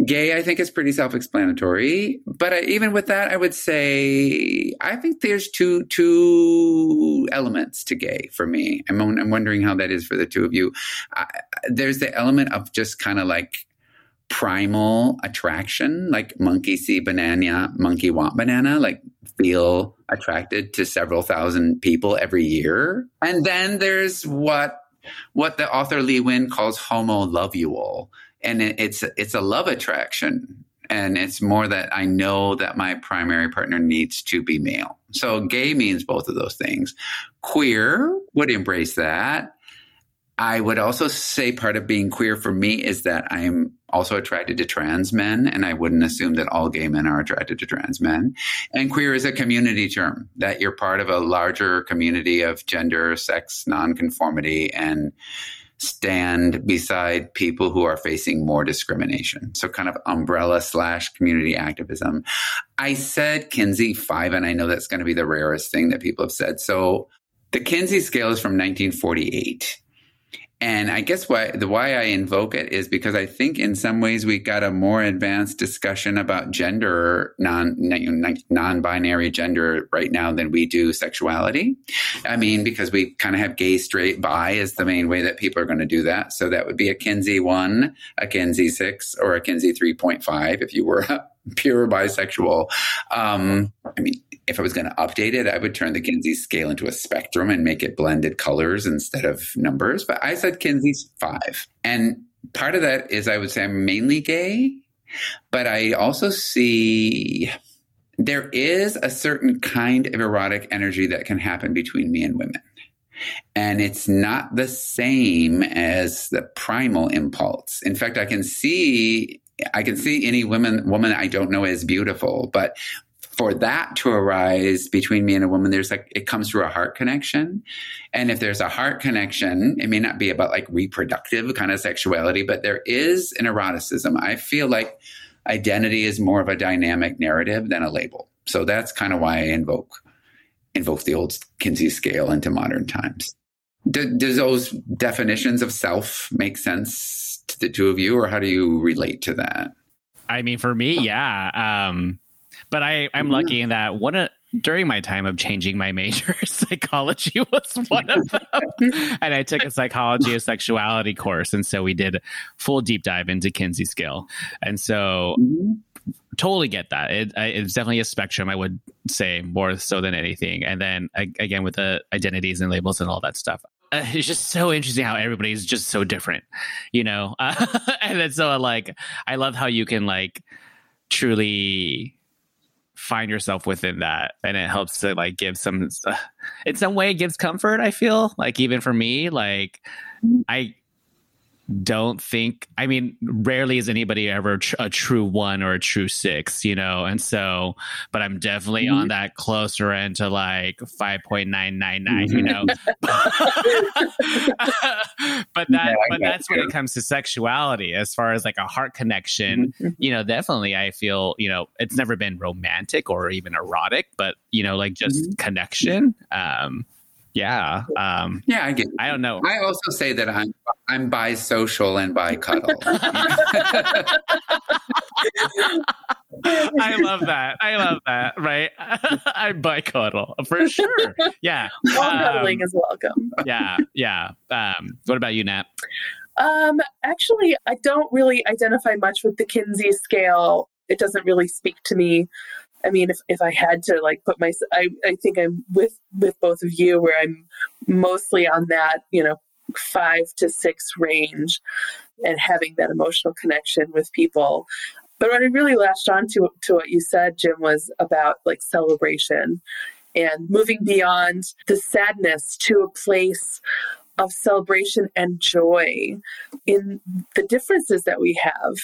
gay, I think is pretty self-explanatory. But I, even with that, I would say I think there's two two elements to gay for me. I'm, I'm wondering how that is for the two of you. There's the element of just kind of like primal attraction, like monkey see banana, monkey want banana, like feel attracted to several thousand people every year. And then there's what what the author Lee Win calls homo lovual. And it, it's it's a love attraction. And it's more that I know that my primary partner needs to be male. So gay means both of those things. Queer would embrace that. I would also say part of being queer for me is that I'm also attracted to trans men, and I wouldn't assume that all gay men are attracted to trans men. And queer is a community term that you're part of a larger community of gender, sex, nonconformity, and stand beside people who are facing more discrimination. So, kind of umbrella slash community activism. I said Kinsey five, and I know that's going to be the rarest thing that people have said. So, the Kinsey scale is from 1948. And I guess why the why I invoke it is because I think in some ways we got a more advanced discussion about gender non non-binary gender right now than we do sexuality. I mean, because we kind of have gay, straight, bi as the main way that people are going to do that. So that would be a Kinsey one, a Kinsey six, or a Kinsey three point five if you were pure bisexual. Um, I mean, I was going to update it, I would turn the Kinsey scale into a spectrum and make it blended colors instead of numbers. But I said Kinsey's five. And part of that is I would say I'm mainly gay, but I also see there is a certain kind of erotic energy that can happen between me and women. And it's not the same as the primal impulse. In fact, I can see I can see any woman woman I don't know as beautiful, but for that to arise between me and a woman, there's like it comes through a heart connection. And if there's a heart connection, it may not be about like reproductive kind of sexuality, but there is an eroticism. I feel like identity is more of a dynamic narrative than a label. So that's kind of why I invoke invoke the old Kinsey scale into modern times. Do, does those definitions of self make sense to the two of you, or how do you relate to that? I mean, for me, yeah. Um, but I, I'm lucky in that one of during my time of changing my major, psychology was one of them. and I took a psychology of sexuality course. And so we did full deep dive into Kinsey scale. And so mm-hmm. totally get that. It, it's definitely a spectrum, I would say, more so than anything. And then again, with the identities and labels and all that stuff uh, it's just so interesting how everybody's just so different, you know. Uh, and then so like I love how you can like truly find yourself within that and it helps to like give some uh, in some way it gives comfort i feel like even for me like mm-hmm. i don't think i mean rarely is anybody ever tr- a true one or a true six you know and so but i'm definitely mm-hmm. on that closer end to like 5.999 you know but that but that's when it comes to sexuality as far as like a heart connection mm-hmm. you know definitely i feel you know it's never been romantic or even erotic but you know like just mm-hmm. connection um yeah. Um, yeah, I get. I don't know. I also say that I'm I'm bisocial and bi cuddle. I love that. I love that. Right. I'm bi cuddle for sure. Yeah. All um, cuddling is welcome. yeah. Yeah. Um, what about you, Nat? Um, actually, I don't really identify much with the Kinsey scale. It doesn't really speak to me. I mean, if, if I had to like put my, I, I think I'm with, with both of you where I'm mostly on that, you know, five to six range and having that emotional connection with people. But what I really latched on to, to what you said, Jim, was about like celebration. and moving beyond the sadness to a place of celebration and joy in the differences that we have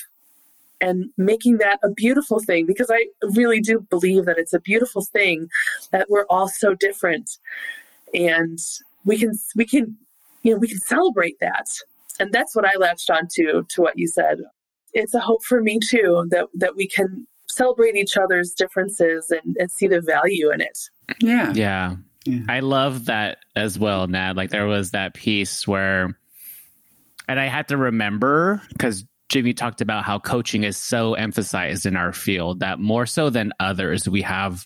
and making that a beautiful thing because I really do believe that it's a beautiful thing that we're all so different and we can we can you know we can celebrate that and that's what I latched onto to what you said it's a hope for me too that that we can celebrate each other's differences and, and see the value in it Yeah. Yeah. Yeah. I love that as well, Nat. Like there was that piece where, and I had to remember because Jimmy talked about how coaching is so emphasized in our field that more so than others, we have,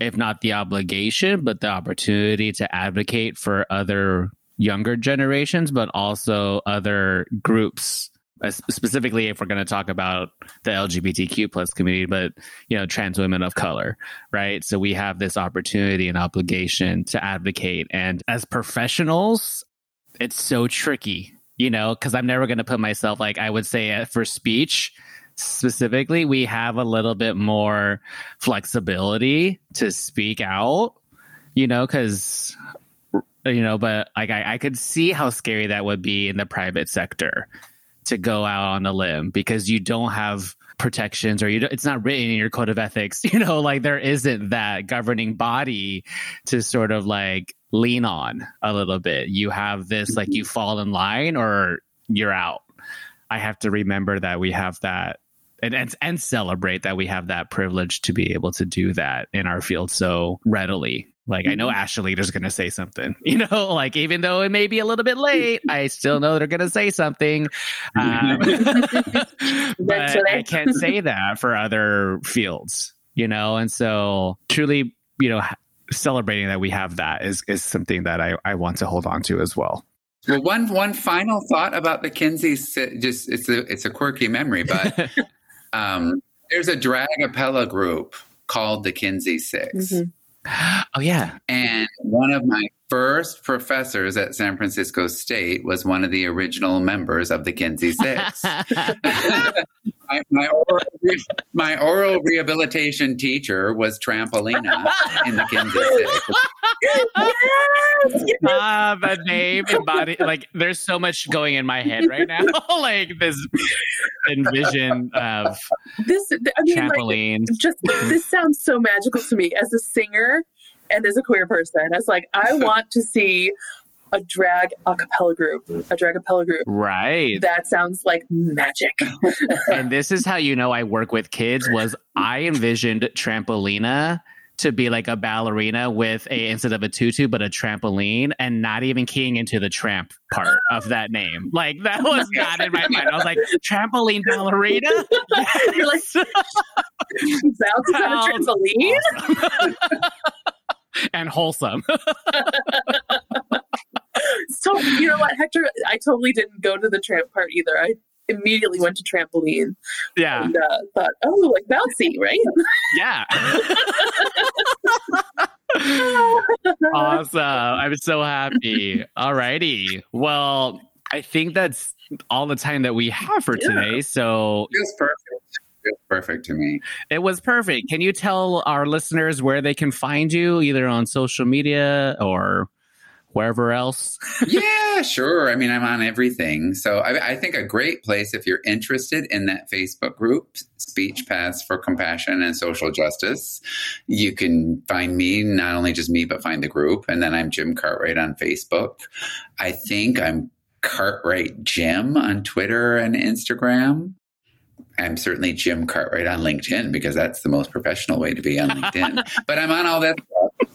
if not the obligation, but the opportunity to advocate for other younger generations, but also other groups specifically if we're going to talk about the lgbtq plus community but you know trans women of color right? So we have this opportunity and obligation to advocate. And as professionals it's so tricky you know because i'm never going to put myself like i would say uh, for speech specifically we have a little bit more flexibility to speak out you know because you know but like I, I could see how scary that would be in the private sector to go out on a limb because you don't have protections or you don't, it's not written in your code of ethics you know like there isn't that governing body to sort of like lean on a little bit. You have this like you fall in line or you're out. I have to remember that we have that and, and and celebrate that we have that privilege to be able to do that in our field so readily. Like I know Ashley is going to say something, you know, like even though it may be a little bit late, I still know they're going to say something. Um, but I can't say that for other fields, you know, and so truly, you know, celebrating that we have that is is something that I I want to hold on to as well. Well, one one final thought about the Kinsey. si- Just it's a it's a quirky memory, but um, there's a drag appella group called the Kinsey Sicks Mhm. oh yeah, and one of my first professors at San Francisco State was one of the original members of the Kinsey Sicks. my, my, oral, my oral rehabilitation teacher was Trampolina in the Kinsey Sicks. yes, yes. ah, the name embody like there's so much going in my head right now, like this envision of This, I mean, like, trampoline. just this sounds so magical to me as a singer and as a queer person. It's like I want to see a drag a cappella group, a drag a cappella group. Right. That sounds like magic. and this is how you know I work with kids was I envisioned Trampolina to be like a ballerina with a instead of a tutu but a trampoline and not even keying into the tramp part of that name. Like that was not in my mind. I was like trampoline ballerina. You're like bouncing on a trampoline. Awesome. And wholesome. So you know what, Hector? I totally didn't go to the tramp part either. I immediately went to trampoline Yeah. and uh, thought, oh, like bouncy, right? Yeah. awesome. I'm so happy. All righty. Well, I think that's all the time that we have for Yeah. today. So It was perfect. Perfect to me. it was perfect. Can you tell our listeners where they can find you, either on social media or wherever else? yeah, sure. I mean, I'm on everything. So I, I think a great place if you're interested in that Facebook group, Speech Paths for Compassion and Social Justice, you can find me, not only just me, but find the group. And then I'm Jim Cartwright on Facebook. I think I'm Cartwright Jim on Twitter and Instagram. I'm certainly Jim Cartwright on LinkedIn because that's the most professional way to be on LinkedIn. but I'm on all that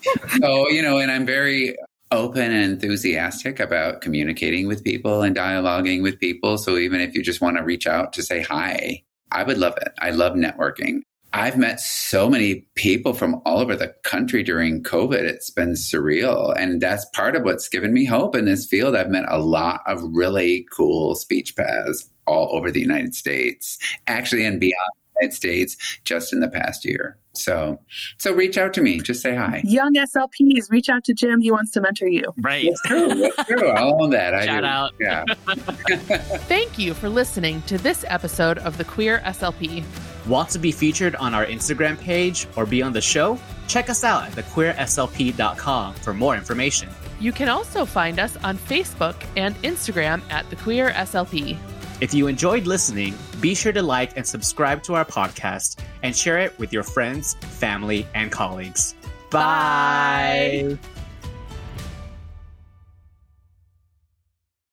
stuff. So, you know, and I'm very open and enthusiastic about communicating with people and dialoguing with people. So even if you just want to reach out to say hi, I would love it. I love networking. I've met so many people from all over the country during COVID. It's been surreal. And that's part of what's given me hope in this field. I've met a lot of really cool speech paths all over the United States, actually, and beyond the United States just in the past year. So, so reach out to me. Just say hi. Young SLPs, reach out to Jim. He wants to mentor you. Right. That's true. That's true. I'll own that. I Shout do. out. Yeah. Thank you for listening to this episode of the Queer SLP. Want to be featured on our Instagram page or be on the show? Check us out at thequeerslp.com for more information. You can also find us on Facebook and Instagram at The Queer SLP. If you enjoyed listening, be sure to like and subscribe to our podcast and share it with your friends, family, and colleagues. Bye. Bye.